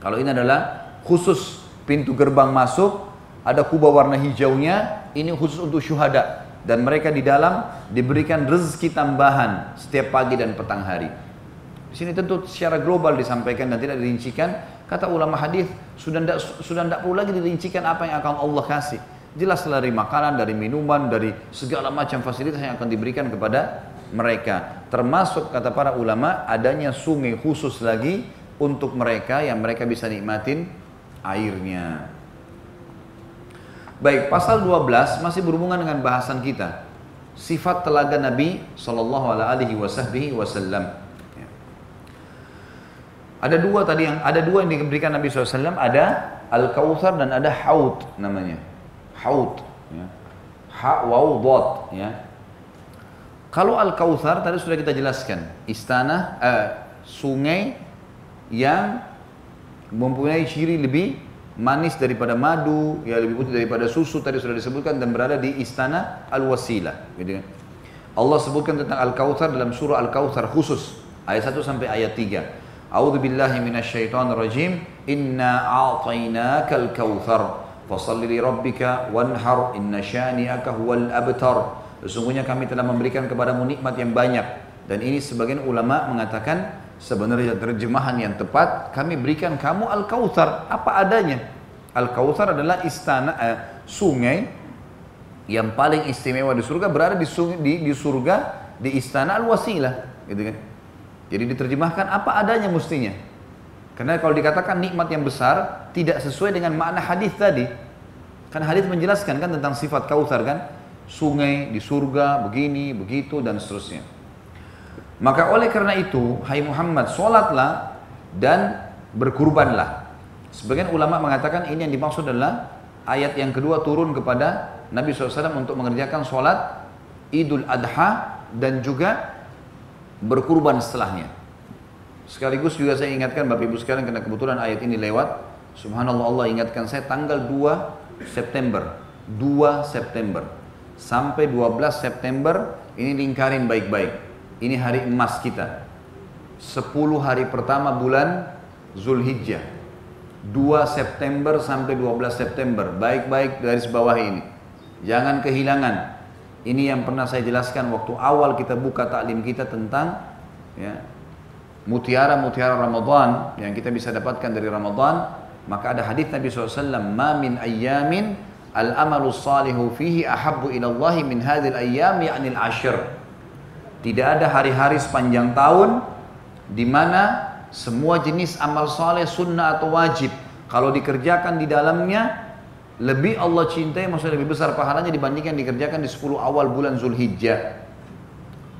Kalau ini adalah khusus pintu gerbang masuk, ada kubah warna hijaunya, ini khusus untuk syuhada dan mereka di dalam diberikan rezeki tambahan setiap pagi dan petang hari. Di sini tentu secara global disampaikan dan tidak dirincikan. Kata ulama hadis sudah tidak sudah tidak perlu lagi dirincikan apa yang akan Allah kasih. Jelas dari makanan, dari minuman, dari segala macam fasilitas yang akan diberikan kepada mereka. Termasuk kata para ulama adanya sungai khusus lagi untuk mereka yang mereka bisa nikmatin airnya. Baik, pasal 12 masih berhubungan dengan bahasan kita. Sifat telaga Nabi Sallallahu Alaihi Wasallam. Ya. Ada dua tadi yang ada dua yang diberikan Nabi SAW. Ada al kautsar dan ada haud namanya. Haud. Ya. Ha waw Ya. Kalau al kautsar tadi sudah kita jelaskan. Istana, eh, sungai yang mempunyai ciri lebih manis daripada madu, ya lebih putih daripada susu tadi sudah disebutkan dan berada di istana Al-Wasilah, gitu kan. Allah sebutkan tentang Al-Kautsar dalam surah Al-Kautsar khusus ayat 1 sampai ayat 3. A'udzu billahi minasyaitonir rajim. Inna a'tainakal kautsar fasalli li rabbika wanhar inna syani'aka huwal abtar. Sesungguhnya kami telah memberikan kepadamu nikmat yang banyak dan ini sebagian ulama mengatakan Sebenarnya terjemahan yang tepat kami berikan kamu Al-Kautsar apa adanya. Al-Kautsar adalah istana eh, sungai yang paling istimewa di surga berada di, sungai, di, di surga di istana Al-Wasilah gitu kan. Jadi diterjemahkan apa adanya mestinya. Karena kalau dikatakan nikmat yang besar tidak sesuai dengan makna hadis tadi. Kan hadis menjelaskan kan tentang sifat kautsar kan, sungai di surga begini, begitu dan seterusnya. Maka oleh karena itu, hai Muhammad, sholatlah dan berkurbanlah. Sebagian ulama mengatakan ini yang dimaksud adalah ayat yang kedua turun kepada Nabi SAW untuk mengerjakan sholat Idul Adha dan juga berkurban setelahnya. Sekaligus juga saya ingatkan Bapak Ibu sekalian karena kebetulan ayat ini lewat. Subhanallah Allah ingatkan saya tanggal 2 September. 2 September. Sampai 12 September ini lingkarin baik-baik. Ini hari emas kita. 10 hari pertama bulan Zulhijjah. 2 September sampai 12 September. Baik-baik dari bawah ini. Jangan kehilangan. Ini yang pernah saya jelaskan waktu awal kita buka taklim kita tentang ya, mutiara-mutiara Ramadan yang kita bisa dapatkan dari Ramadan. Maka ada hadis Nabi SAW, Ma min al-amalu salihu fihi ahabbu ilallahi min hadil ayyami anil ashir. Tidak ada hari-hari sepanjang tahun di mana semua jenis amal soleh sunnah atau wajib kalau dikerjakan di dalamnya lebih Allah cintai maksudnya lebih besar pahalanya dibandingkan dikerjakan di 10 awal bulan Zulhijjah.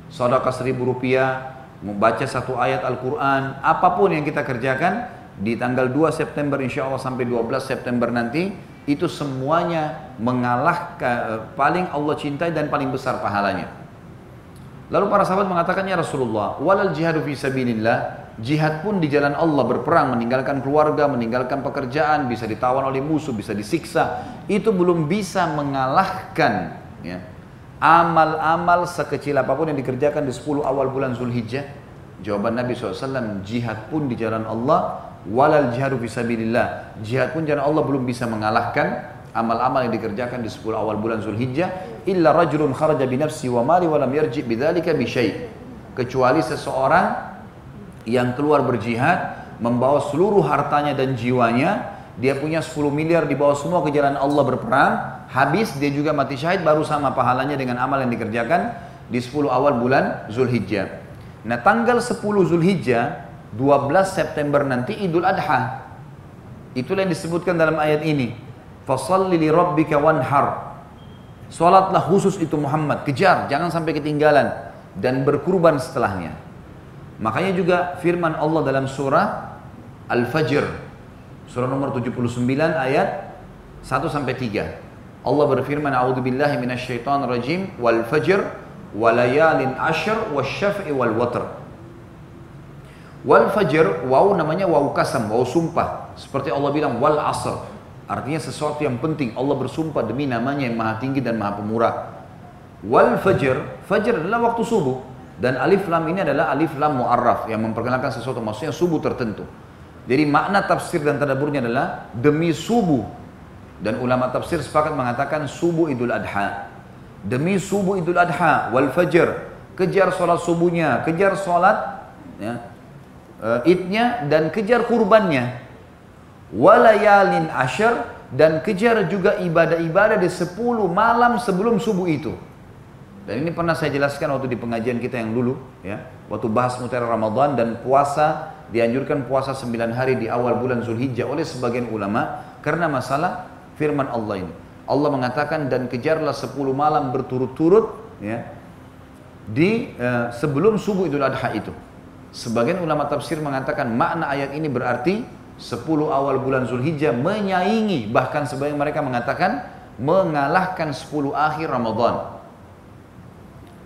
Sedekah seribu rupiah, membaca satu ayat Al-Quran, apa pun yang kita kerjakan di tanggal 2 September insya Allah sampai 12 September nanti itu semuanya mengalahkan eh, paling Allah cintai dan paling besar pahalanya. Lalu para sahabat mengatakan ya Rasulullah, walal jihadu fi sabilillah, jihad pun di jalan Allah berperang, meninggalkan keluarga, meninggalkan pekerjaan, bisa ditawan oleh musuh, bisa disiksa, itu belum bisa mengalahkan ya, amal-amal sekecil apa pun yang dikerjakan di 10 awal bulan Zulhijjah. Jawaban Nabi SAW, jihad pun di jalan Allah, walal jihadu fi sabilillah, jihad pun jalan Allah belum bisa mengalahkan amal-amal yang dikerjakan di 10 awal bulan Zulhijjah illa rajulun kharaja bi nafsi wa mali wa lam yarji bidzalika bi kecuali seseorang yang keluar berjihad membawa seluruh hartanya dan jiwanya dia punya 10 miliar dibawa semua ke jalan Allah berperang habis dia juga mati syahid baru sama pahalanya dengan amal yang dikerjakan di 10 awal bulan Zulhijjah. Nah tanggal 10 Zulhijjah 12 September nanti Idul Adha. Itulah yang disebutkan dalam ayat ini Fasalli li rabbika wanhar. Salatlah khusus itu Muhammad, kejar, jangan sampai ketinggalan dan berkurban setelahnya. Makanya juga firman Allah dalam surah Al-Fajr surah nomor 79 ayat 1 sampai 3. Allah berfirman, "A'udzubillahi minasyaitonir rajim wal fajr walayalin ashr wasyaf'i wal watr." Wal fajr, waw namanya waw kasam, waw sumpah. Seperti Allah bilang wal asr. Artinya sesuatu yang penting. Allah bersumpah demi namanya yang maha tinggi dan maha pemurah. Wal fajr, fajr adalah waktu subuh. Dan alif lam ini adalah alif lam mu'arraf yang memperkenalkan sesuatu maksudnya subuh tertentu. Jadi makna tafsir dan tadaburnya adalah demi subuh. Dan ulama tafsir sepakat mengatakan subuh idul adha. Demi subuh idul adha wal fajr. Kejar sholat subuhnya, kejar sholat ya, uh, idnya dan kejar kurbannya walayalin ashar dan kejar juga ibadah-ibadah di 10 malam sebelum subuh itu. Dan ini pernah saya jelaskan waktu di pengajian kita yang dulu ya, waktu bahas mutiara Ramadan dan puasa dianjurkan puasa 9 hari di awal bulan Zulhijjah oleh sebagian ulama karena masalah firman Allah ini. Allah mengatakan dan kejarlah 10 malam berturut-turut ya di uh, sebelum subuh Idul Adha itu. Sebagian ulama tafsir mengatakan makna ayat ini berarti 10 awal bulan Zulhijjah menyaingi bahkan sebagian mereka mengatakan mengalahkan 10 akhir Ramadan.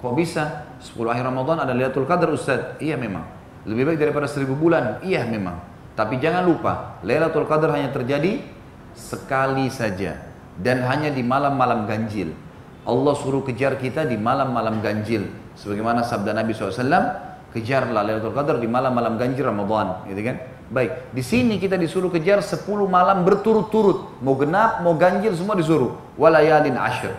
Kok bisa? 10 akhir Ramadan ada Lailatul Qadar Ustaz? Iya memang. Lebih baik daripada 1000 bulan? Iya memang. Tapi jangan lupa, Lailatul Qadar hanya terjadi sekali saja dan hanya di malam-malam ganjil. Allah suruh kejar kita di malam-malam ganjil. Sebagaimana sabda Nabi SAW, kejarlah Lailatul Qadar di malam-malam ganjil Ramadan, gitu kan? Baik, di sini kita disuruh kejar 10 malam berturut-turut. Mau genap, mau ganjil semua disuruh. Walayalin ashir.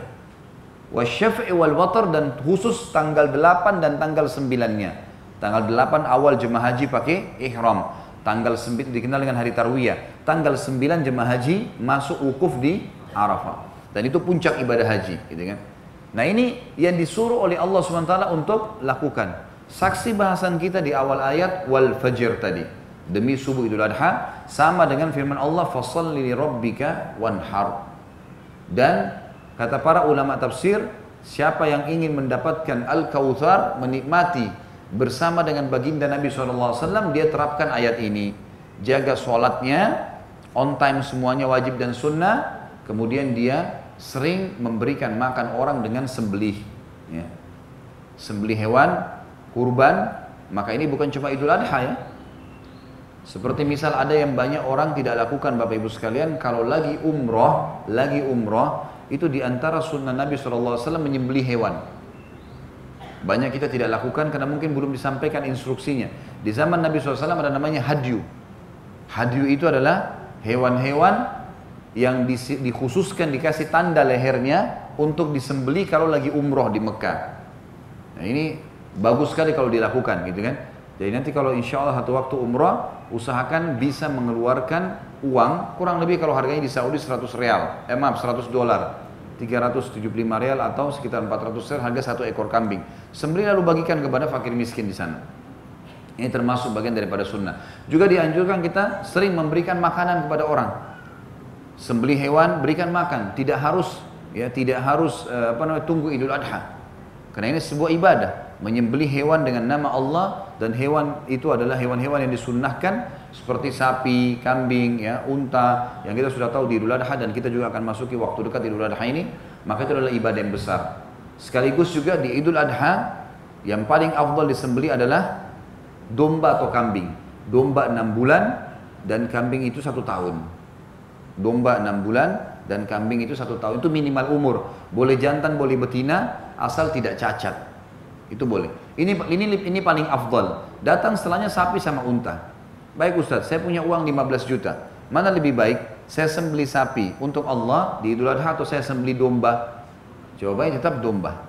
Wasyaf'i wal watar dan khusus tanggal 8 dan tanggal 9-nya. Tanggal 8 awal jemaah haji pakai ihram. Tanggal 9 dikenal dengan hari tarwiyah. Tanggal 9 jemaah haji masuk wukuf di Arafah. Dan itu puncak ibadah haji, gitu kan. Nah ini yang disuruh oleh Allah SWT untuk lakukan. Saksi bahasan kita di awal ayat wal fajr tadi demi subuh Idul Adha sama dengan firman Allah fasalli li rabbika wanhar. Dan kata para ulama tafsir, siapa yang ingin mendapatkan al-kautsar menikmati bersama dengan baginda Nabi SAW, dia terapkan ayat ini. Jaga sholatnya, on time semuanya wajib dan sunnah, kemudian dia sering memberikan makan orang dengan sembelih. Ya. Sembelih hewan, kurban, maka ini bukan cuma Idul Adha ya, seperti misal ada yang banyak orang tidak lakukan Bapak Ibu sekalian kalau lagi umroh, lagi umroh itu di antara sunnah Nabi SAW menyembelih hewan. Banyak kita tidak lakukan karena mungkin belum disampaikan instruksinya. Di zaman Nabi SAW ada namanya hadyu. Hadyu itu adalah hewan-hewan yang dikhususkan dikasih tanda lehernya untuk disembeli kalau lagi umroh di Mekah. Nah ini bagus sekali kalau dilakukan gitu kan. Jadi nanti kalau insya Allah satu waktu umroh usahakan bisa mengeluarkan uang kurang lebih kalau harganya di Saudi 100 real, eh maaf 100 dolar, 375 real atau sekitar 400 real harga satu ekor kambing. Sembelih lalu bagikan kepada fakir miskin di sana. Ini termasuk bagian daripada sunnah. Juga dianjurkan kita sering memberikan makanan kepada orang. Sembelih hewan berikan makan, tidak harus ya tidak harus eh, apa namanya tunggu Idul Adha. Karena ini sebuah ibadah. Menyembelih hewan dengan nama Allah dan hewan itu adalah hewan-hewan yang disunnahkan seperti sapi, kambing, ya, unta yang kita sudah tahu di Idul Adha dan kita juga akan masuki waktu dekat Idul Adha ini, maka itu adalah ibadah yang besar. Sekaligus juga di Idul Adha yang paling afdal disembelih adalah domba atau kambing. Domba enam bulan dan kambing itu satu tahun. Domba enam bulan dan kambing itu satu tahun. Itu minimal umur. Boleh jantan, boleh betina, asal tidak cacat. Itu boleh. Ini ini ini paling afdal. Datang setelahnya sapi sama unta. Baik Ustaz, saya punya uang 15 juta. Mana lebih baik? Saya sembeli sapi untuk Allah di Idul Adha atau saya sembeli domba? Jawabannya tetap domba.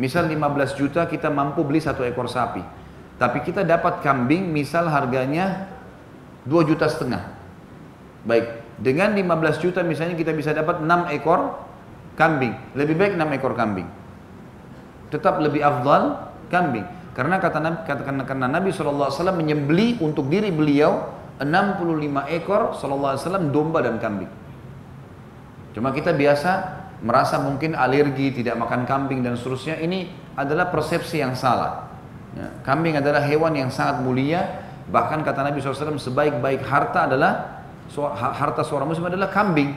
Misal 15 juta kita mampu beli satu ekor sapi. Tapi kita dapat kambing misal harganya 2 juta setengah. Baik, dengan 15 juta misalnya kita bisa dapat 6 ekor kambing. Lebih baik 6 ekor kambing. Tetap lebih afdal kambing. Karena kata Nabi, katakan karena Nabi SAW menyembeli untuk diri beliau 65 ekor SAW domba dan kambing. Cuma kita biasa merasa mungkin alergi, tidak makan kambing dan seterusnya. Ini adalah persepsi yang salah. Ya, kambing adalah hewan yang sangat mulia. Bahkan kata Nabi SAW sebaik-baik harta adalah harta seorang muslim adalah kambing.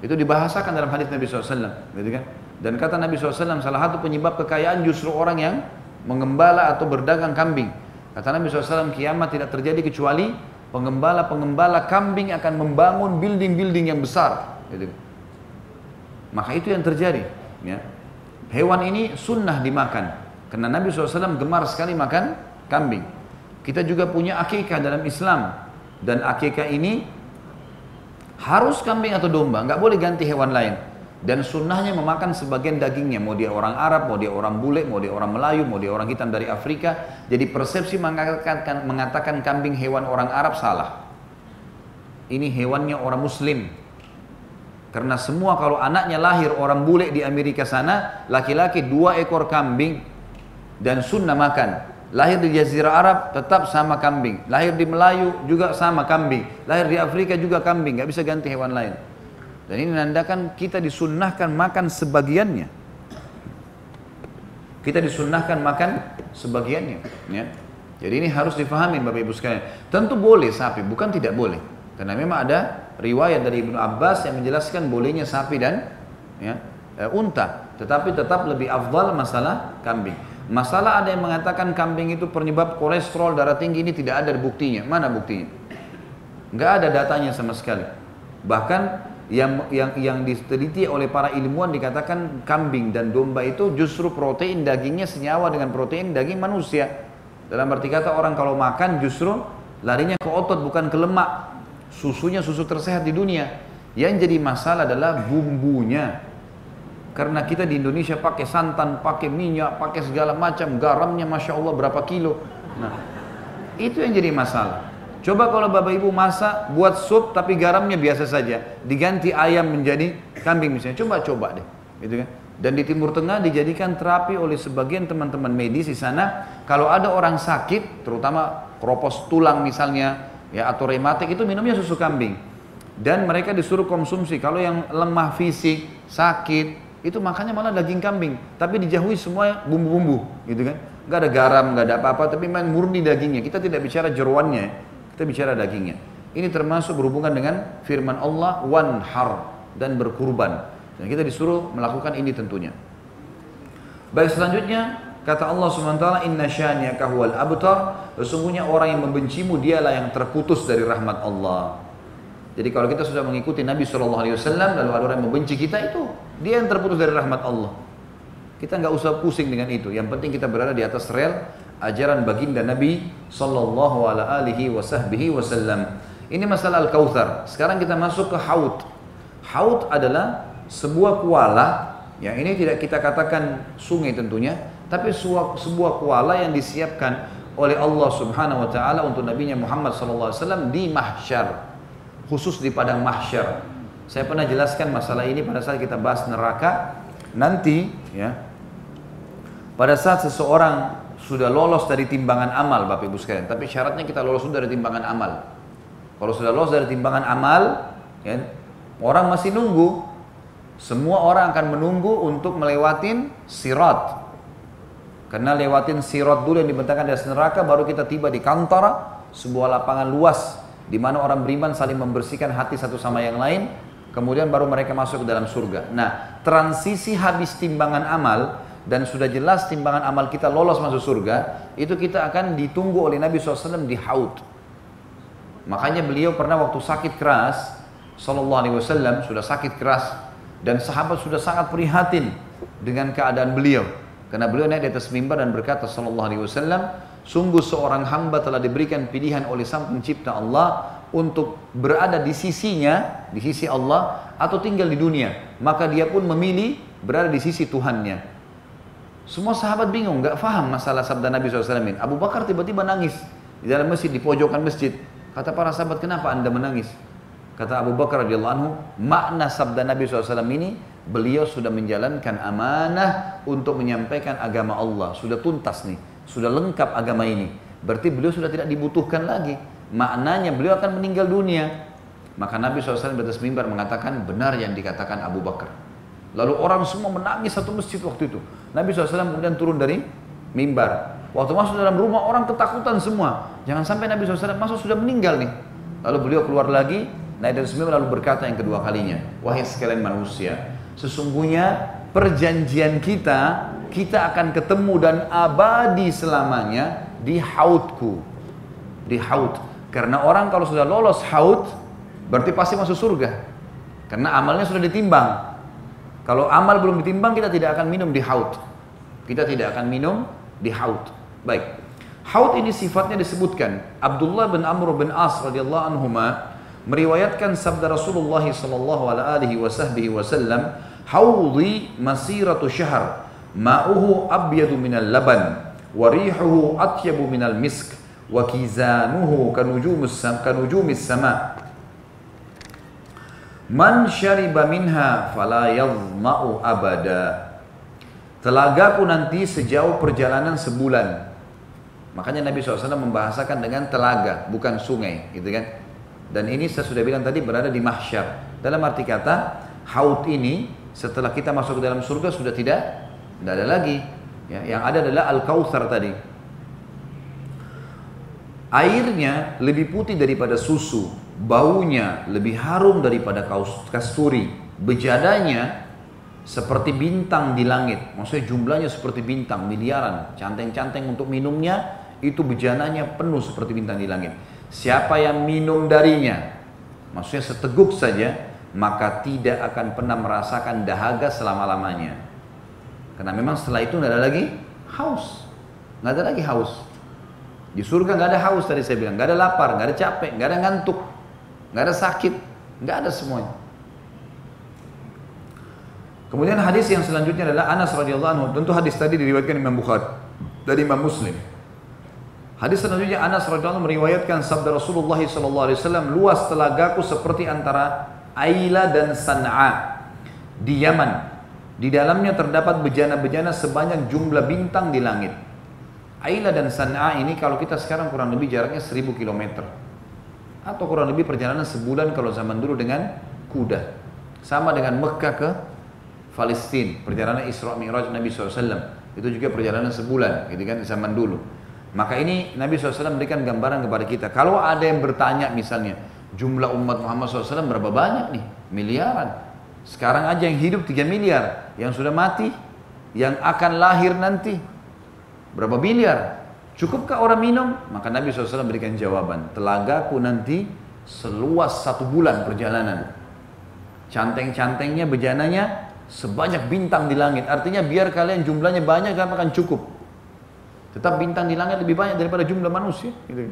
Itu dibahasakan dalam hadis Nabi SAW. Gitu kan? Dan kata Nabi SAW salah satu penyebab kekayaan justru orang yang mengembala atau berdagang kambing. Kata Nabi SAW kiamat tidak terjadi kecuali pengembala-pengembala kambing akan membangun building-building yang besar. Gitu. Maka itu yang terjadi. Ya. Hewan ini sunnah dimakan. Karena Nabi SAW gemar sekali makan kambing. Kita juga punya akikah dalam Islam. Dan akikah ini harus kambing atau domba, nggak boleh ganti hewan lain. Dan sunnahnya memakan sebagian dagingnya, mau dia orang Arab, mau dia orang bule, mau dia orang Melayu, mau dia orang hitam dari Afrika. Jadi persepsi mengatakan, mengatakan kambing hewan orang Arab salah. Ini hewannya orang Muslim. Karena semua kalau anaknya lahir orang bule di Amerika sana, laki-laki dua ekor kambing, dan sunnah makan. Lahir di Jazirah Arab tetap sama kambing. Lahir di Melayu juga sama kambing. Lahir di Afrika juga kambing. Gak bisa ganti hewan lain. Dan ini menandakan kita disunnahkan makan sebagiannya. Kita disunnahkan makan sebagiannya. Ya. Jadi ini harus difahami Bapak Ibu sekalian. Tentu boleh sapi, bukan tidak boleh. Karena memang ada riwayat dari Ibnu Abbas yang menjelaskan bolehnya sapi dan ya, e, unta. Tetapi tetap lebih afdal masalah kambing. Masalah ada yang mengatakan kambing itu penyebab kolesterol darah tinggi ini tidak ada buktinya. Mana buktinya? Enggak ada datanya sama sekali. Bahkan yang yang yang diteliti oleh para ilmuwan dikatakan kambing dan domba itu justru protein dagingnya senyawa dengan protein daging manusia. Dalam arti kata orang kalau makan justru larinya ke otot bukan ke lemak. Susunya susu tersehat di dunia. Yang jadi masalah adalah bumbunya. Karena kita di Indonesia pakai santan, pakai minyak, pakai segala macam, garamnya masya Allah berapa kilo. Nah, itu yang jadi masalah. Coba kalau bapak ibu masak, buat sup tapi garamnya biasa saja, diganti ayam menjadi kambing misalnya. Coba coba deh, gitu kan? Dan di Timur Tengah dijadikan terapi oleh sebagian teman-teman medis di sana. Kalau ada orang sakit, terutama kropos tulang misalnya, ya atau rematik itu minumnya susu kambing. Dan mereka disuruh konsumsi. Kalau yang lemah fisik, sakit, itu makannya malah daging kambing, tapi dijauhi semua bumbu-bumbu, gitu kan? Gak ada garam, gak ada apa-apa, tapi memang murni dagingnya. Kita tidak bicara jeruannya, kita bicara dagingnya. Ini termasuk berhubungan dengan firman Allah wanhar dan berkurban. Dan kita disuruh melakukan ini tentunya. Baik selanjutnya kata Allah SWT inna syani'aka huwal abtar sesungguhnya orang yang membencimu dialah yang terputus dari rahmat Allah. Jadi kalau kita sudah mengikuti Nabi SAW lalu ada orang yang membenci kita itu dia yang terputus dari rahmat Allah. Kita nggak usah pusing dengan itu. Yang penting kita berada di atas rel ajaran baginda Nabi Sallallahu Alaihi Wasallam. Ini masalah al-kautsar. Sekarang kita masuk ke haud. Haud adalah sebuah kuala yang ini tidak kita katakan sungai tentunya, tapi sebuah, sebuah kuala yang disiapkan oleh Allah Subhanahu wa taala untuk nabinya Muhammad wasallam di mahsyar khusus di padang mahsyar. Saya pernah jelaskan masalah ini pada saat kita bahas neraka. Nanti ya, pada saat seseorang sudah lolos dari timbangan amal Bapak Ibu sekalian, tapi syaratnya kita lolos dari timbangan amal. Kalau sudah lolos dari timbangan amal, ya, orang masih nunggu. Semua orang akan menunggu untuk melewatin sirat. Karena lewatin sirat dulu yang dibentangkan dari neraka baru kita tiba di kantara, sebuah lapangan luas di mana orang beriman saling membersihkan hati satu sama yang lain, kemudian baru mereka masuk ke dalam surga. Nah, transisi habis timbangan amal dan sudah jelas timbangan amal kita lolos masuk surga, itu kita akan ditunggu oleh Nabi SAW di haud. Makanya beliau pernah waktu sakit keras, Sallallahu Alaihi Wasallam sudah sakit keras dan sahabat sudah sangat prihatin dengan keadaan beliau. Karena beliau naik di atas mimbar dan berkata sallallahu alaihi wasallam, sungguh seorang hamba telah diberikan pilihan oleh Sang Pencipta Allah untuk berada di sisinya, di sisi Allah atau tinggal di dunia. Maka dia pun memilih berada di sisi Tuhannya. Semua sahabat bingung, nggak faham masalah sabda Nabi SAW ini. Abu Bakar tiba-tiba nangis di dalam masjid, di pojokan masjid. Kata para sahabat, kenapa anda menangis? Kata Abu Bakar radhiyallahu anhu, makna sabda Nabi SAW ini beliau sudah menjalankan amanah untuk menyampaikan agama Allah. Sudah tuntas nih, sudah lengkap agama ini. Berarti beliau sudah tidak dibutuhkan lagi. Maknanya beliau akan meninggal dunia. Maka Nabi SAW di atas mimbar mengatakan benar yang dikatakan Abu Bakar. Lalu orang semua menangis satu masjid waktu itu. Nabi SAW kemudian turun dari mimbar. Waktu masuk dalam rumah orang ketakutan semua. Jangan sampai Nabi SAW masuk sudah meninggal nih. Lalu beliau keluar lagi, naik dari mimbar lalu berkata yang kedua kalinya. Wahai sekalian manusia, Sesungguhnya perjanjian kita, kita akan ketemu dan abadi selamanya di hautku. Di haut. Karena orang kalau sudah lolos haut, berarti pasti masuk surga. Karena amalnya sudah ditimbang. Kalau amal belum ditimbang, kita tidak akan minum di haut. Kita tidak akan minum di haut. Baik. Haut ini sifatnya disebutkan. Abdullah bin Amr bin As radhiyallahu anhuma meriwayatkan sabda Rasulullah sallallahu alaihi wasallam, "Haudhi masiratu syahr, ma'uhu abyadu minal laban, wa rihuhu atyabu minal misk, wa kizanuhu kanujumis sama." Man syariba minha fala yadhma'u abada. Telagaku nanti sejauh perjalanan sebulan. Makanya Nabi SAW membahasakan dengan telaga, bukan sungai, gitu kan? Dan ini saya sudah bilang tadi berada di mahsyar. Dalam arti kata, haut ini setelah kita masuk ke dalam surga sudah tidak tidak ada lagi. Ya, yang ada adalah al-kautsar tadi. Airnya lebih putih daripada susu, baunya lebih harum daripada kasturi, bejadanya seperti bintang di langit. Maksudnya jumlahnya seperti bintang, miliaran. Canteng-canteng untuk minumnya, itu bejananya penuh seperti bintang di langit. Siapa yang minum darinya, maksudnya seteguk saja, maka tidak akan pernah merasakan dahaga selama-lamanya. Karena memang setelah itu nggak ada lagi haus, nggak ada lagi haus. Di surga nggak ada haus tadi saya bilang, nggak ada lapar, nggak ada capek, nggak ada ngantuk, nggak ada sakit, nggak ada semuanya. Kemudian hadis yang selanjutnya adalah Anas radhiyallahu anhu. Tentu hadis tadi diriwayatkan Imam Bukhari dari Imam Muslim. Hadis selanjutnya Anas radhiyallahu meriwayatkan sabda Rasulullah sallallahu alaihi wasallam luas telagaku seperti antara Aila dan San'a di Yaman. Di dalamnya terdapat bejana-bejana sebanyak jumlah bintang di langit. Aila dan San'a ini kalau kita sekarang kurang lebih jaraknya 1000 km. Atau kurang lebih perjalanan sebulan kalau zaman dulu dengan kuda. Sama dengan Mekah ke Palestina, perjalanan Isra Mi'raj Nabi SAW. Itu juga perjalanan sebulan, gitu kan zaman dulu. Maka ini Nabi SAW memberikan gambaran kepada kita. Kalau ada yang bertanya misalnya, jumlah umat Muhammad SAW berapa banyak nih? Miliaran. Sekarang aja yang hidup 3 miliar. Yang sudah mati, yang akan lahir nanti. Berapa miliar? Cukupkah orang minum? Maka Nabi SAW berikan jawaban. Telagaku nanti seluas satu bulan perjalanan. Canteng-cantengnya, bejananya sebanyak bintang di langit. Artinya biar kalian jumlahnya banyak, gak akan cukup. Tetap bintang di langit lebih banyak daripada jumlah manusia. Gitu.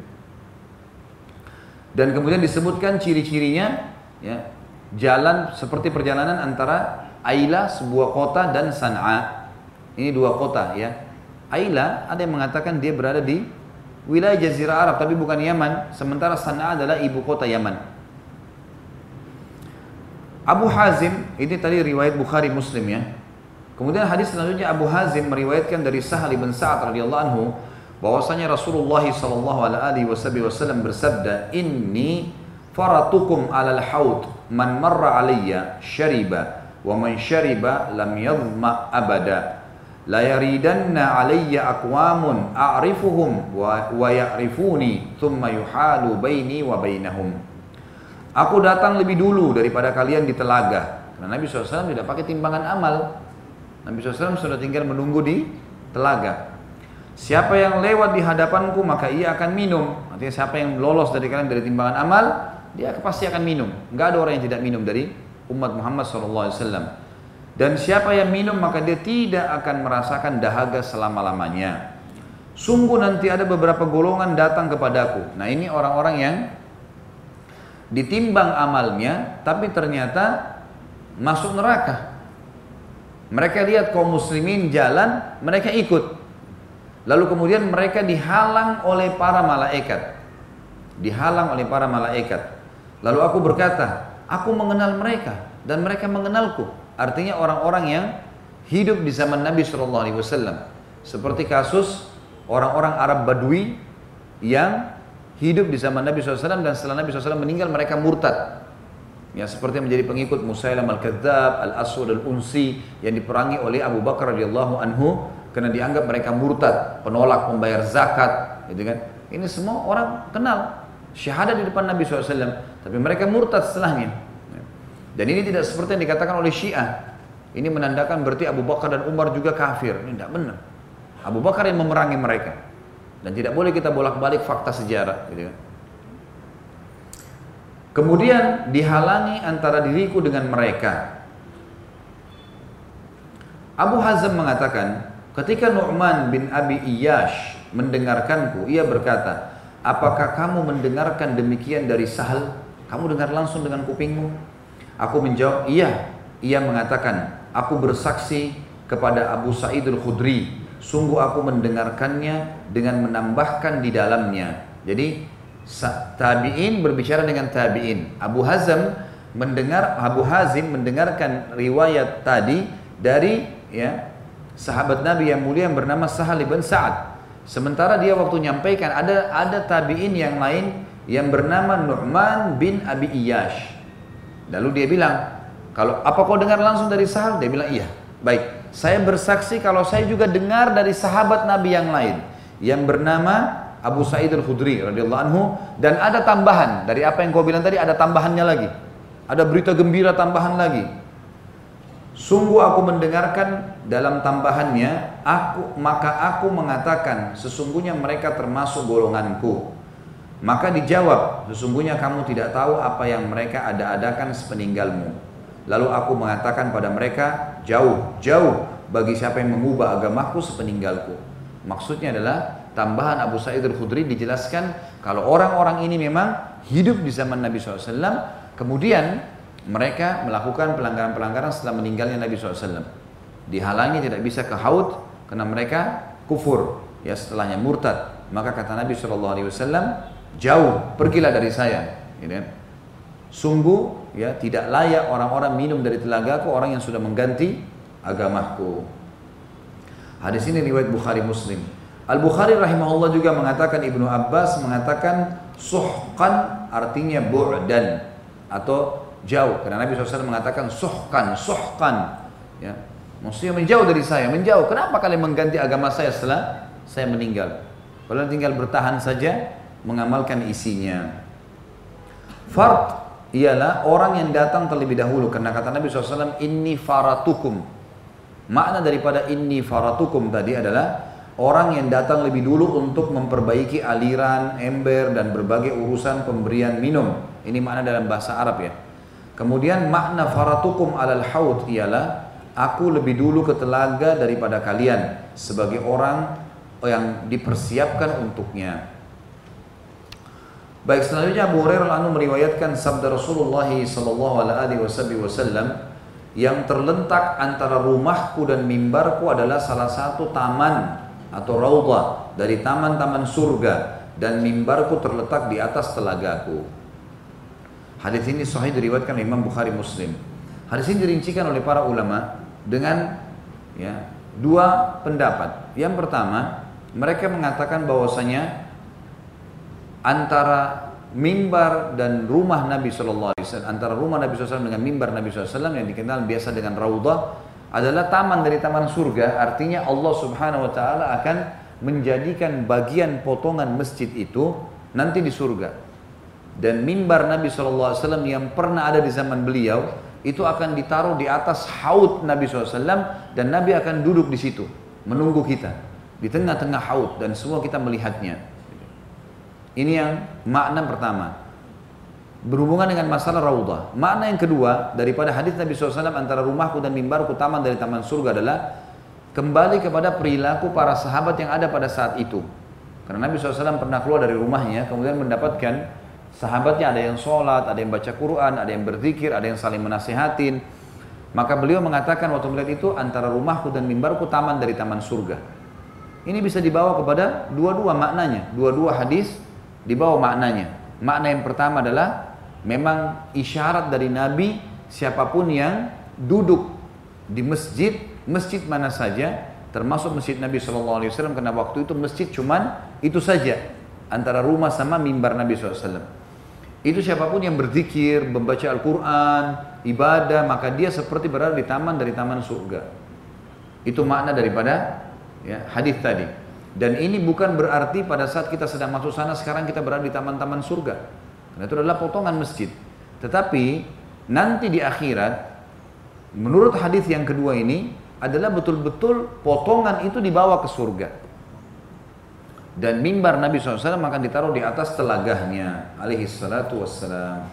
Dan kemudian disebutkan ciri-cirinya, ya, jalan seperti perjalanan antara Aila sebuah kota dan San'a. Ini dua kota ya. Aila ada yang mengatakan dia berada di wilayah Jazirah Arab tapi bukan Yaman. Sementara San'a adalah ibu kota Yaman. Abu Hazim ini tadi riwayat Bukhari Muslim ya. Kemudian hadis selanjutnya Abu Hazim meriwayatkan dari Sahal bin Sa'ad radhiyallahu anhu bahwasanya Rasulullah sallallahu alaihi wasallam bersabda, "Inni faratukum 'alal haud man marra alayya syariba wa man syariba lam yadhma abada." La yaridanna alayya aqwamun a'rifuhum wa, wa ya'rifuni thumma yuhalu baini wa bainahum aku datang lebih dulu daripada kalian di telaga karena Nabi SAW tidak pakai timbangan amal Nabi SAW sudah tinggal menunggu di telaga Siapa yang lewat di hadapanku maka ia akan minum. Artinya siapa yang lolos dari kalian dari timbangan amal, dia pasti akan minum. Enggak ada orang yang tidak minum dari umat Muhammad SAW. Dan siapa yang minum maka dia tidak akan merasakan dahaga selama-lamanya. Sungguh nanti ada beberapa golongan datang kepadaku. Nah ini orang-orang yang ditimbang amalnya tapi ternyata masuk neraka. Mereka lihat kaum muslimin jalan, mereka ikut. Lalu kemudian mereka dihalang oleh para malaikat. Dihalang oleh para malaikat. Lalu aku berkata, aku mengenal mereka dan mereka mengenalku. Artinya orang-orang yang hidup di zaman Nabi Shallallahu Alaihi Wasallam. Seperti kasus orang-orang Arab Badui yang hidup di zaman Nabi SAW dan setelah Nabi SAW meninggal mereka murtad. Ya seperti menjadi pengikut Musailam al-Kadzab, al-Aswad al-Unsi yang diperangi oleh Abu Bakar radhiyallahu anhu karena dianggap mereka murtad, penolak membayar zakat, gitu kan. Ini semua orang kenal syahadat di depan Nabi SAW, tapi mereka murtad setelahnya. Dan ini tidak seperti yang dikatakan oleh Syiah. Ini menandakan berarti Abu Bakar dan Umar juga kafir. Ini tidak benar. Abu Bakar yang memerangi mereka. Dan tidak boleh kita bolak-balik fakta sejarah. Gitu kan. Kemudian dihalangi antara diriku dengan mereka. Abu Hazm mengatakan, Ketika Nu'man bin Abi Iyash mendengarkanku, ia berkata, Apakah kamu mendengarkan demikian dari Sahal? Kamu dengar langsung dengan kupingmu? Aku menjawab, iya. Ia mengatakan, aku bersaksi kepada Abu Sa'id al-Khudri. Sungguh aku mendengarkannya dengan menambahkan di dalamnya. Jadi tabi'in berbicara dengan tabi'in. Abu Hazm mendengar Abu Hazim mendengarkan riwayat tadi dari ya sahabat Nabi yang mulia yang bernama Sahal bin Sa'ad. Sementara dia waktu nyampaikan ada ada tabi'in yang lain yang bernama Nu'man bin Abi Iyash. Lalu dia bilang, kalau apa kau dengar langsung dari Sahal? Dia bilang, iya. Baik, saya bersaksi kalau saya juga dengar dari sahabat Nabi yang lain yang bernama Abu Sa'id al-Khudri radhiyallahu anhu dan ada tambahan dari apa yang kau bilang tadi ada tambahannya lagi. Ada berita gembira tambahan lagi. Sungguh aku mendengarkan dalam tambahannya, aku maka aku mengatakan sesungguhnya mereka termasuk golonganku. Maka dijawab, sesungguhnya kamu tidak tahu apa yang mereka ada-adakan sepeninggalmu. Lalu aku mengatakan pada mereka, jauh, jauh bagi siapa yang mengubah agamaku sepeninggalku. Maksudnya adalah tambahan Abu Sa'id al-Khudri dijelaskan kalau orang-orang ini memang hidup di zaman Nabi SAW, kemudian mereka melakukan pelanggaran-pelanggaran setelah meninggalnya Nabi SAW. Dihalangi tidak bisa ke haud karena mereka kufur. Ya setelahnya murtad. Maka kata Nabi SAW, jauh pergilah dari saya. Gitu kan? Sungguh ya tidak layak orang-orang minum dari telagaku orang yang sudah mengganti agamaku. Hadis ini riwayat Bukhari Muslim. Al Bukhari rahimahullah juga mengatakan Ibnu Abbas mengatakan suhkan artinya bu'dan atau jauh karena Nabi SAW mengatakan suhkan suhkan ya maksudnya menjauh dari saya menjauh kenapa kalian mengganti agama saya setelah saya meninggal kalian tinggal bertahan saja mengamalkan isinya. Fard ialah orang yang datang terlebih dahulu. Karena kata Nabi SAW inni faratukum. Makna daripada inni faratukum tadi adalah orang yang datang lebih dulu untuk memperbaiki aliran, ember dan berbagai urusan pemberian minum. Ini makna dalam bahasa Arab ya. Kemudian makna faratukum alal haud ialah aku lebih dulu ke telaga daripada kalian sebagai orang yang dipersiapkan untuknya. Baik selanjutnya Abu Hurairah anu meriwayatkan sabda Rasulullah sallallahu alaihi wasallam yang terlentak antara rumahku dan mimbarku adalah salah satu taman atau raudhah dari taman-taman surga dan mimbarku terletak di atas telagaku. Hadis ini sahih diriwayatkan Imam Bukhari Muslim. Hadis ini dirincikan oleh para ulama dengan ya, dua pendapat. Yang pertama, mereka mengatakan bahwasanya antara mimbar dan rumah Nabi Shallallahu Alaihi Wasallam, antara rumah Nabi SAW dengan mimbar Nabi SAW yang dikenal biasa dengan raudhah, adalah taman dari taman surga, artinya Allah Subhanahu wa taala akan menjadikan bagian potongan masjid itu nanti di surga. Dan mimbar Nabi SAW yang pernah ada di zaman beliau itu akan ditaruh di atas haud Nabi SAW dan Nabi akan duduk di situ menunggu kita di tengah-tengah haud dan semua kita melihatnya. Ini yang makna pertama. Berhubungan dengan masalah raudhah. Makna yang kedua daripada hadis Nabi SAW antara rumahku dan mimbarku taman dari taman surga adalah kembali kepada perilaku para sahabat yang ada pada saat itu. Karena Nabi SAW pernah keluar dari rumahnya kemudian mendapatkan sahabatnya ada yang sholat, ada yang baca Quran, ada yang berzikir, ada yang saling menasihatin. Maka beliau mengatakan waktu melihat itu antara rumahku dan mimbarku taman dari taman surga. Ini bisa dibawa kepada dua-dua maknanya, dua-dua hadis dibawa maknanya. Makna yang pertama adalah memang isyarat dari Nabi siapa pun yang duduk di masjid, masjid mana saja, termasuk masjid Nabi SAW karena waktu itu masjid cuman itu saja antara rumah sama mimbar Nabi SAW. Itu siapa pun yang berzikir, membaca Al-Quran, ibadah, maka dia seperti berada di taman dari taman surga. Itu makna daripada ya, hadis tadi. Dan ini bukan berarti pada saat kita sedang masuk sana sekarang kita berada di taman-taman surga. Karena itu adalah potongan masjid. Tetapi nanti di akhirat menurut hadis yang kedua ini adalah betul-betul potongan itu dibawa ke surga. Dan mimbar Nabi SAW akan ditaruh di atas telagahnya alaihi salatu wassalam.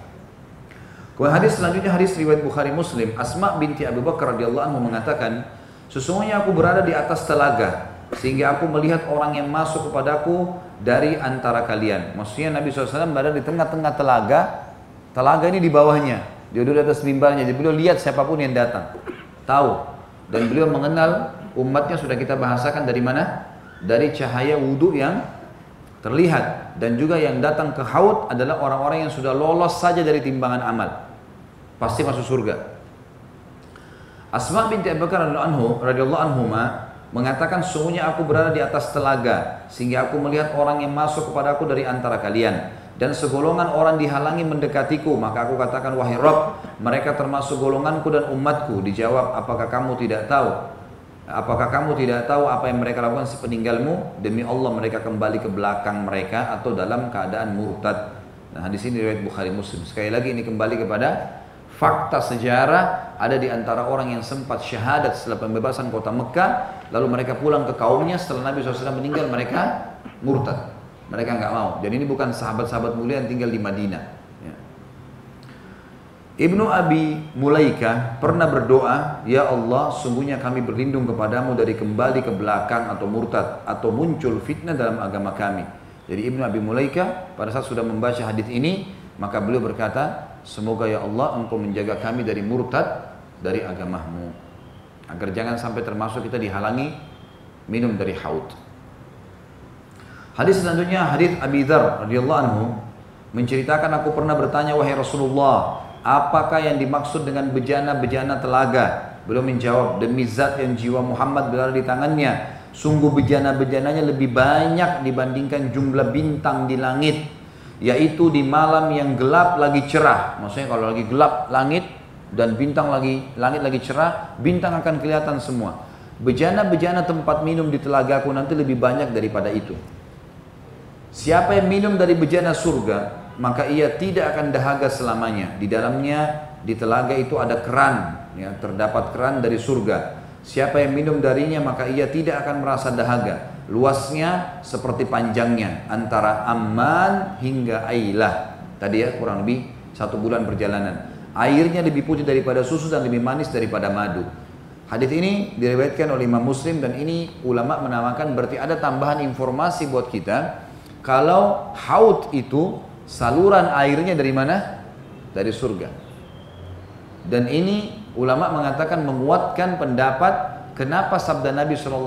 Kemudian hadis selanjutnya hadis riwayat Bukhari Muslim Asma binti Abu Bakar radhiyallahu anhu mengatakan sesungguhnya aku berada di atas telaga sehingga aku melihat orang yang masuk kepadaku dari antara kalian. Maksudnya Nabi SAW berada di tengah-tengah telaga, telaga ini di bawahnya. Dia duduk di atas mimbarnya, jadi beliau lihat siapa pun yang datang. Tahu. Dan beliau mengenal umatnya sudah kita bahasakan dari mana? Dari cahaya wudhu yang terlihat. Dan juga yang datang ke haud adalah orang-orang yang sudah lolos saja dari timbangan amal pasti masuk surga. Asma binti Abu Bakar radhiyallahu anhu mengatakan sungguhnya aku berada di atas telaga sehingga aku melihat orang yang masuk kepadaku dari antara kalian. Dan segolongan orang dihalangi mendekatiku. Maka aku katakan wahai Rob mereka termasuk golonganku dan umatku. Dijawab apakah kamu tidak tahu? Apakah kamu tidak tahu apa yang mereka lakukan sepeninggalmu? Demi Allah mereka kembali ke belakang mereka atau dalam keadaan murtad. Nah di sini riwayat Bukhari Muslim. Sekali lagi ini kembali kepada fakta sejarah ada di antara orang yang sempat syahadat setelah pembebasan kota Mekah lalu mereka pulang ke kaumnya setelah Nabi SAW meninggal mereka murtad. Mereka nggak mau. Jadi ini bukan sahabat-sahabat mulia yang tinggal di Madinah. Ya. Ibnu Abi Mulaika pernah berdoa Ya Allah sungguhnya kami berlindung kepadamu dari kembali ke belakang atau murtad atau muncul fitnah dalam agama kami. Jadi Ibnu Abi Mulaika pada saat sudah membaca hadis ini maka beliau berkata Semoga ya Allah engkau menjaga kami dari murtad dari agamamu. Agar jangan sampai termasuk kita dihalangi minum dari haud. Hadis selanjutnya hadis Abi Dzar radhiyallahu anhu menceritakan aku pernah bertanya wahai Rasulullah, apakah yang dimaksud dengan bejana-bejana telaga? Beliau menjawab, demi zat yang jiwa Muhammad berada di tangannya, sungguh bejana-bejananya lebih banyak dibandingkan jumlah bintang di langit yaitu di malam yang gelap lagi cerah. Maksudnya kalau lagi gelap langit dan bintang lagi langit lagi cerah, bintang akan kelihatan semua. Bejana-bejana tempat minum di telagaku nanti lebih banyak daripada itu. Siapa yang minum dari bejana surga, maka ia tidak akan dahaga selamanya. Di dalamnya di telaga itu ada keran, ya, terdapat keran dari surga. Siapa yang minum darinya maka ia tidak akan merasa dahaga luasnya seperti panjangnya antara Amman hingga Ailah. Tadi ya kurang lebih satu bulan perjalanan. Airnya lebih putih daripada susu dan lebih manis daripada madu. Hadis ini diriwayatkan oleh Imam Muslim dan ini ulama menamakan berarti ada tambahan informasi buat kita. Kalau haud itu saluran airnya dari mana? Dari surga. Dan ini ulama mengatakan menguatkan pendapat Kenapa sabda Nabi SAW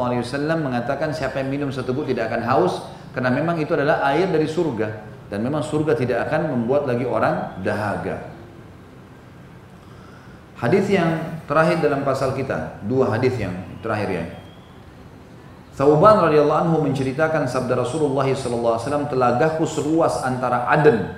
mengatakan siapa yang minum satu buk tidak akan haus? Karena memang itu adalah air dari surga. Dan memang surga tidak akan membuat lagi orang dahaga. Hadis yang terakhir dalam pasal kita, dua hadis yang terakhir ya. Thauban radhiyallahu anhu menceritakan sabda Rasulullah SAW telagaku seluas antara Aden.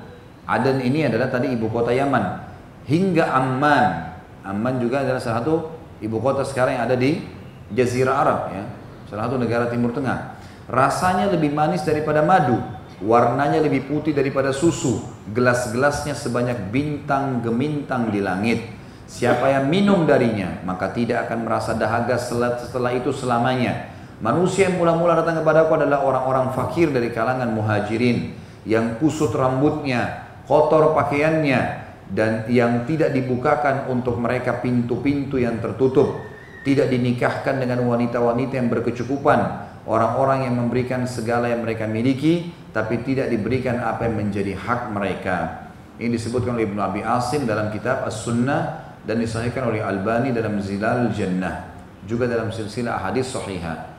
Aden ini adalah tadi ibu kota Yaman hingga Amman. Amman juga adalah salah satu ibu kota sekarang yang ada di Jazirah Arab ya, salah satu negara Timur Tengah. Rasanya lebih manis daripada madu, warnanya lebih putih daripada susu, gelas-gelasnya sebanyak bintang gemintang di langit. Siapa yang minum darinya, maka tidak akan merasa dahaga setelah itu selamanya. Manusia yang mula-mula datang kepada aku adalah orang-orang fakir dari kalangan muhajirin yang kusut rambutnya, kotor pakaiannya, dan yang tidak dibukakan untuk mereka pintu-pintu yang tertutup tidak dinikahkan dengan wanita-wanita yang berkecukupan orang-orang yang memberikan segala yang mereka miliki tapi tidak diberikan apa yang menjadi hak mereka. Ini disebutkan oleh Ibnu Abi Asim dalam kitab As-Sunnah dan disahihkan oleh Albani dalam Zilal Jannah juga dalam silsilah hadis sahihah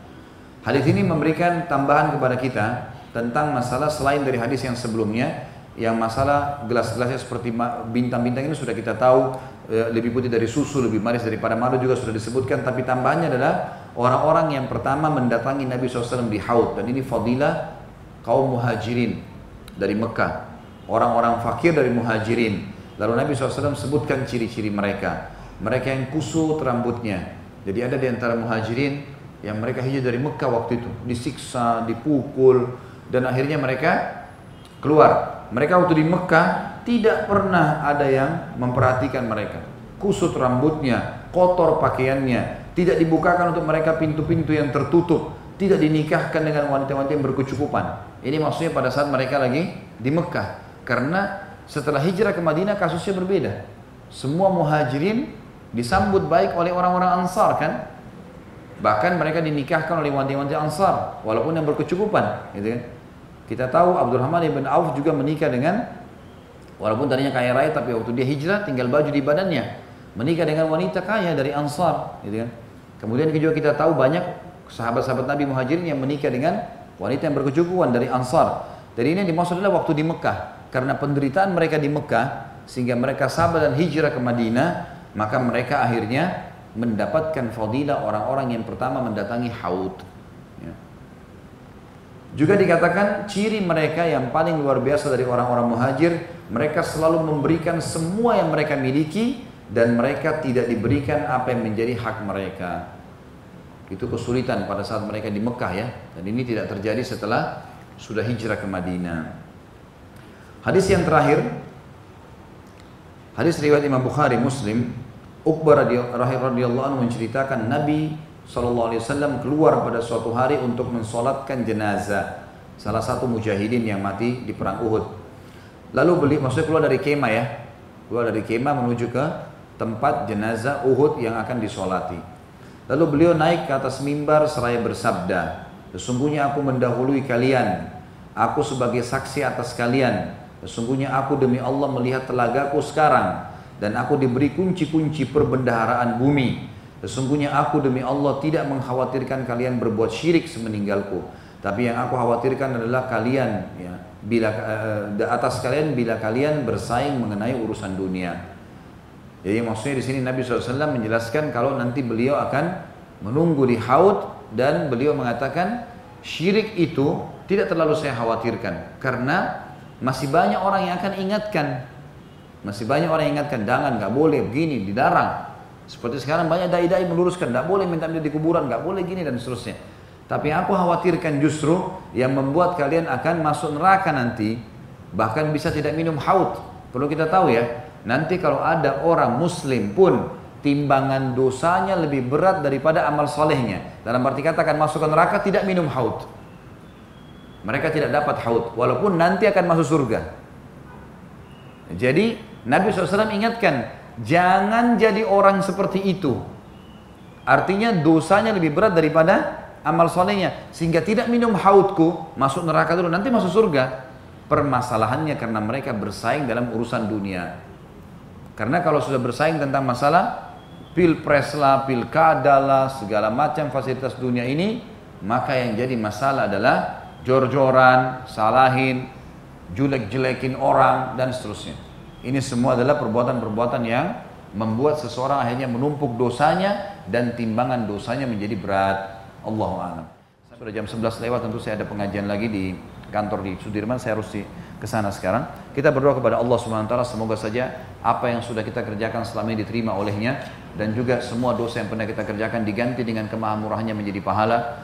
hadis ini memberikan tambahan kepada kita tentang masalah selain dari hadis yang sebelumnya yang masalah gelas-gelasnya seperti bintang-bintang ini sudah kita tahu e, lebih putih dari susu, lebih manis daripada madu juga sudah disebutkan. Tapi tambahannya adalah orang-orang yang pertama mendatangi Nabi SAW di Haud. Dan ini fadilah kaum muhajirin dari Mekah. Orang-orang fakir dari muhajirin. Lalu Nabi SAW sebutkan ciri-ciri mereka. Mereka yang kusut rambutnya. Jadi ada di antara muhajirin yang mereka hijrah dari Mekah waktu itu. Disiksa, dipukul dan akhirnya mereka keluar mereka waktu di Mekah tidak pernah ada yang memperhatikan mereka. Kusut rambutnya, kotor pakaiannya, tidak dibukakan untuk mereka pintu-pintu yang tertutup, tidak dinikahkan dengan wanita-wanita yang berkecukupan. Ini maksudnya pada saat mereka lagi di Mekah. Karena setelah hijrah ke Madinah kasusnya berbeda. Semua muhajirin disambut baik oleh orang-orang Ansar kan? Bahkan mereka dinikahkan oleh wanita-wanita Ansar walaupun yang berkecukupan, gitu kan? Kita tahu Abdurrahman ibn Auf juga menikah dengan walaupun tadinya kaya raya tapi waktu dia hijrah tinggal baju di badannya. Menikah dengan wanita kaya dari Ansar, gitu kan. Kemudian juga kita tahu banyak sahabat-sahabat Nabi Muhajirin yang menikah dengan wanita yang berkecukupan dari Ansar. Jadi ini yang dimaksud adalah waktu di Mekah. Karena penderitaan mereka di Mekah sehingga mereka sabar dan hijrah ke Madinah, maka mereka akhirnya mendapatkan fadilah orang-orang yang pertama mendatangi Haud. Juga dikatakan ciri mereka yang paling luar biasa dari orang-orang muhajir, mereka selalu memberikan semua yang mereka miliki dan mereka tidak diberikan apa yang menjadi hak mereka. Itu kesulitan pada saat mereka di Mekah ya. Dan ini tidak terjadi setelah sudah hijrah ke Madinah. Hadis yang terakhir, hadis riwayat Imam Bukhari Muslim, Uqbah radhiyallahu anhu menceritakan Nabi SAW keluar pada suatu hari untuk mensolatkan jenazah salah satu mujahidin yang mati di perang Uhud. Lalu beli, maksudnya keluar dari kemah ya, keluar dari kemah menuju ke tempat jenazah Uhud yang akan disolati. Lalu beliau naik ke atas mimbar seraya bersabda, Sesungguhnya aku mendahului kalian, aku sebagai saksi atas kalian. Sesungguhnya aku demi Allah melihat telagaku sekarang, dan aku diberi kunci-kunci perbendaharaan bumi Sesungguhnya aku demi Allah tidak mengkhawatirkan kalian berbuat syirik semeninggalku. Tapi yang aku khawatirkan adalah kalian ya, bila uh, atas kalian bila kalian bersaing mengenai urusan dunia. Jadi maksudnya di sini Nabi SAW menjelaskan kalau nanti beliau akan menunggu di haud dan beliau mengatakan syirik itu tidak terlalu saya khawatirkan karena masih banyak orang yang akan ingatkan masih banyak orang yang ingatkan jangan nggak boleh begini dilarang seperti sekarang banyak dai-dai meluruskan, tidak boleh minta minta di kuburan, nggak boleh gini dan seterusnya. Tapi aku khawatirkan justru yang membuat kalian akan masuk neraka nanti, bahkan bisa tidak minum haud. Perlu kita tahu ya, nanti kalau ada orang muslim pun timbangan dosanya lebih berat daripada amal solehnya. Dalam arti kata akan masuk ke neraka tidak minum haud. Mereka tidak dapat haud, walaupun nanti akan masuk surga. Jadi Nabi SAW ingatkan, Jangan jadi orang seperti itu. Artinya dosanya lebih berat daripada amal solehnya. Sehingga tidak minum hautku, masuk neraka dulu, nanti masuk surga. Permasalahannya karena mereka bersaing dalam urusan dunia. Karena kalau sudah bersaing tentang masalah pilpres lah, pilkada lah, segala macam fasilitas dunia ini, maka yang jadi masalah adalah jor-joran, salahin, jelek-jelekin orang, dan seterusnya. Ini semua adalah perbuatan-perbuatan yang membuat seseorang akhirnya menumpuk dosanya dan timbangan dosanya menjadi berat. Allahu a'lam. Sudah jam 11 lewat tentu saya ada pengajian lagi di kantor di Sudirman saya harus ke sana sekarang. Kita berdoa kepada Allah Subhanahu wa taala semoga saja apa yang sudah kita kerjakan selama ini diterima olehnya dan juga semua dosa yang pernah kita kerjakan diganti dengan kemahamurahannya menjadi pahala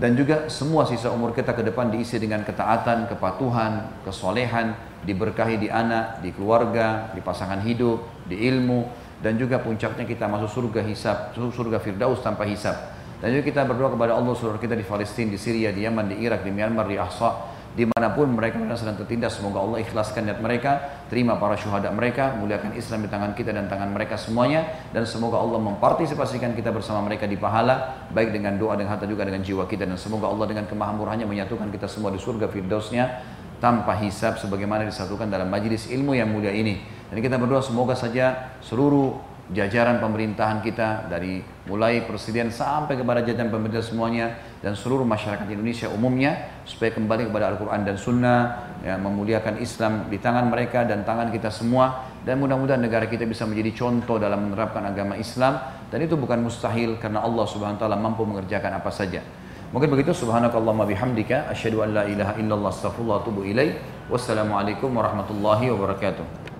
dan juga semua sisa umur kita ke depan diisi dengan ketaatan, kepatuhan, kesolehan, diberkahi di anak, di keluarga, di pasangan hidup, di ilmu, dan juga puncaknya kita masuk surga hisab, surga firdaus tanpa hisab. Dan juga kita berdoa kepada Allah saudara kita di Palestina, di Syria, di Yaman, di Irak, di Myanmar, di Ahsa, di mana pun mereka sedang tertindas. Semoga Allah ikhlaskan niat mereka terima para syuhada mereka muliakan Islam di tangan kita dan tangan mereka semuanya. Dan semoga Allah mempartisipasikan kita bersama mereka di pahala baik dengan doa dan harta juga dengan jiwa kita. Dan semoga Allah dengan kemahamurahnya menyatukan kita semua di surga firdausnya tanpa hisab sebagaimana disatukan dalam majlis ilmu yang mulia ini. Dan kita berdoa semoga saja seluruh jajaran pemerintahan kita dari mulai presiden sampai kepada jajaran pemerintah semuanya dan seluruh masyarakat Indonesia umumnya supaya kembali kepada Al-Quran dan Sunnah ya, memuliakan Islam di tangan mereka dan tangan kita semua. Dan mudah-mudahan negara kita bisa menjadi contoh dalam menerapkan agama Islam. Dan itu bukan mustahil karena Allah Subhanahu wa taala mampu mengerjakan apa saja. Mungkin begitu subhanakallahumma bihamdika asyhadu an la ilaha illallah astaghfirullah wa atubu ilaik. Wassalamualaikum warahmatullahi wabarakatuh.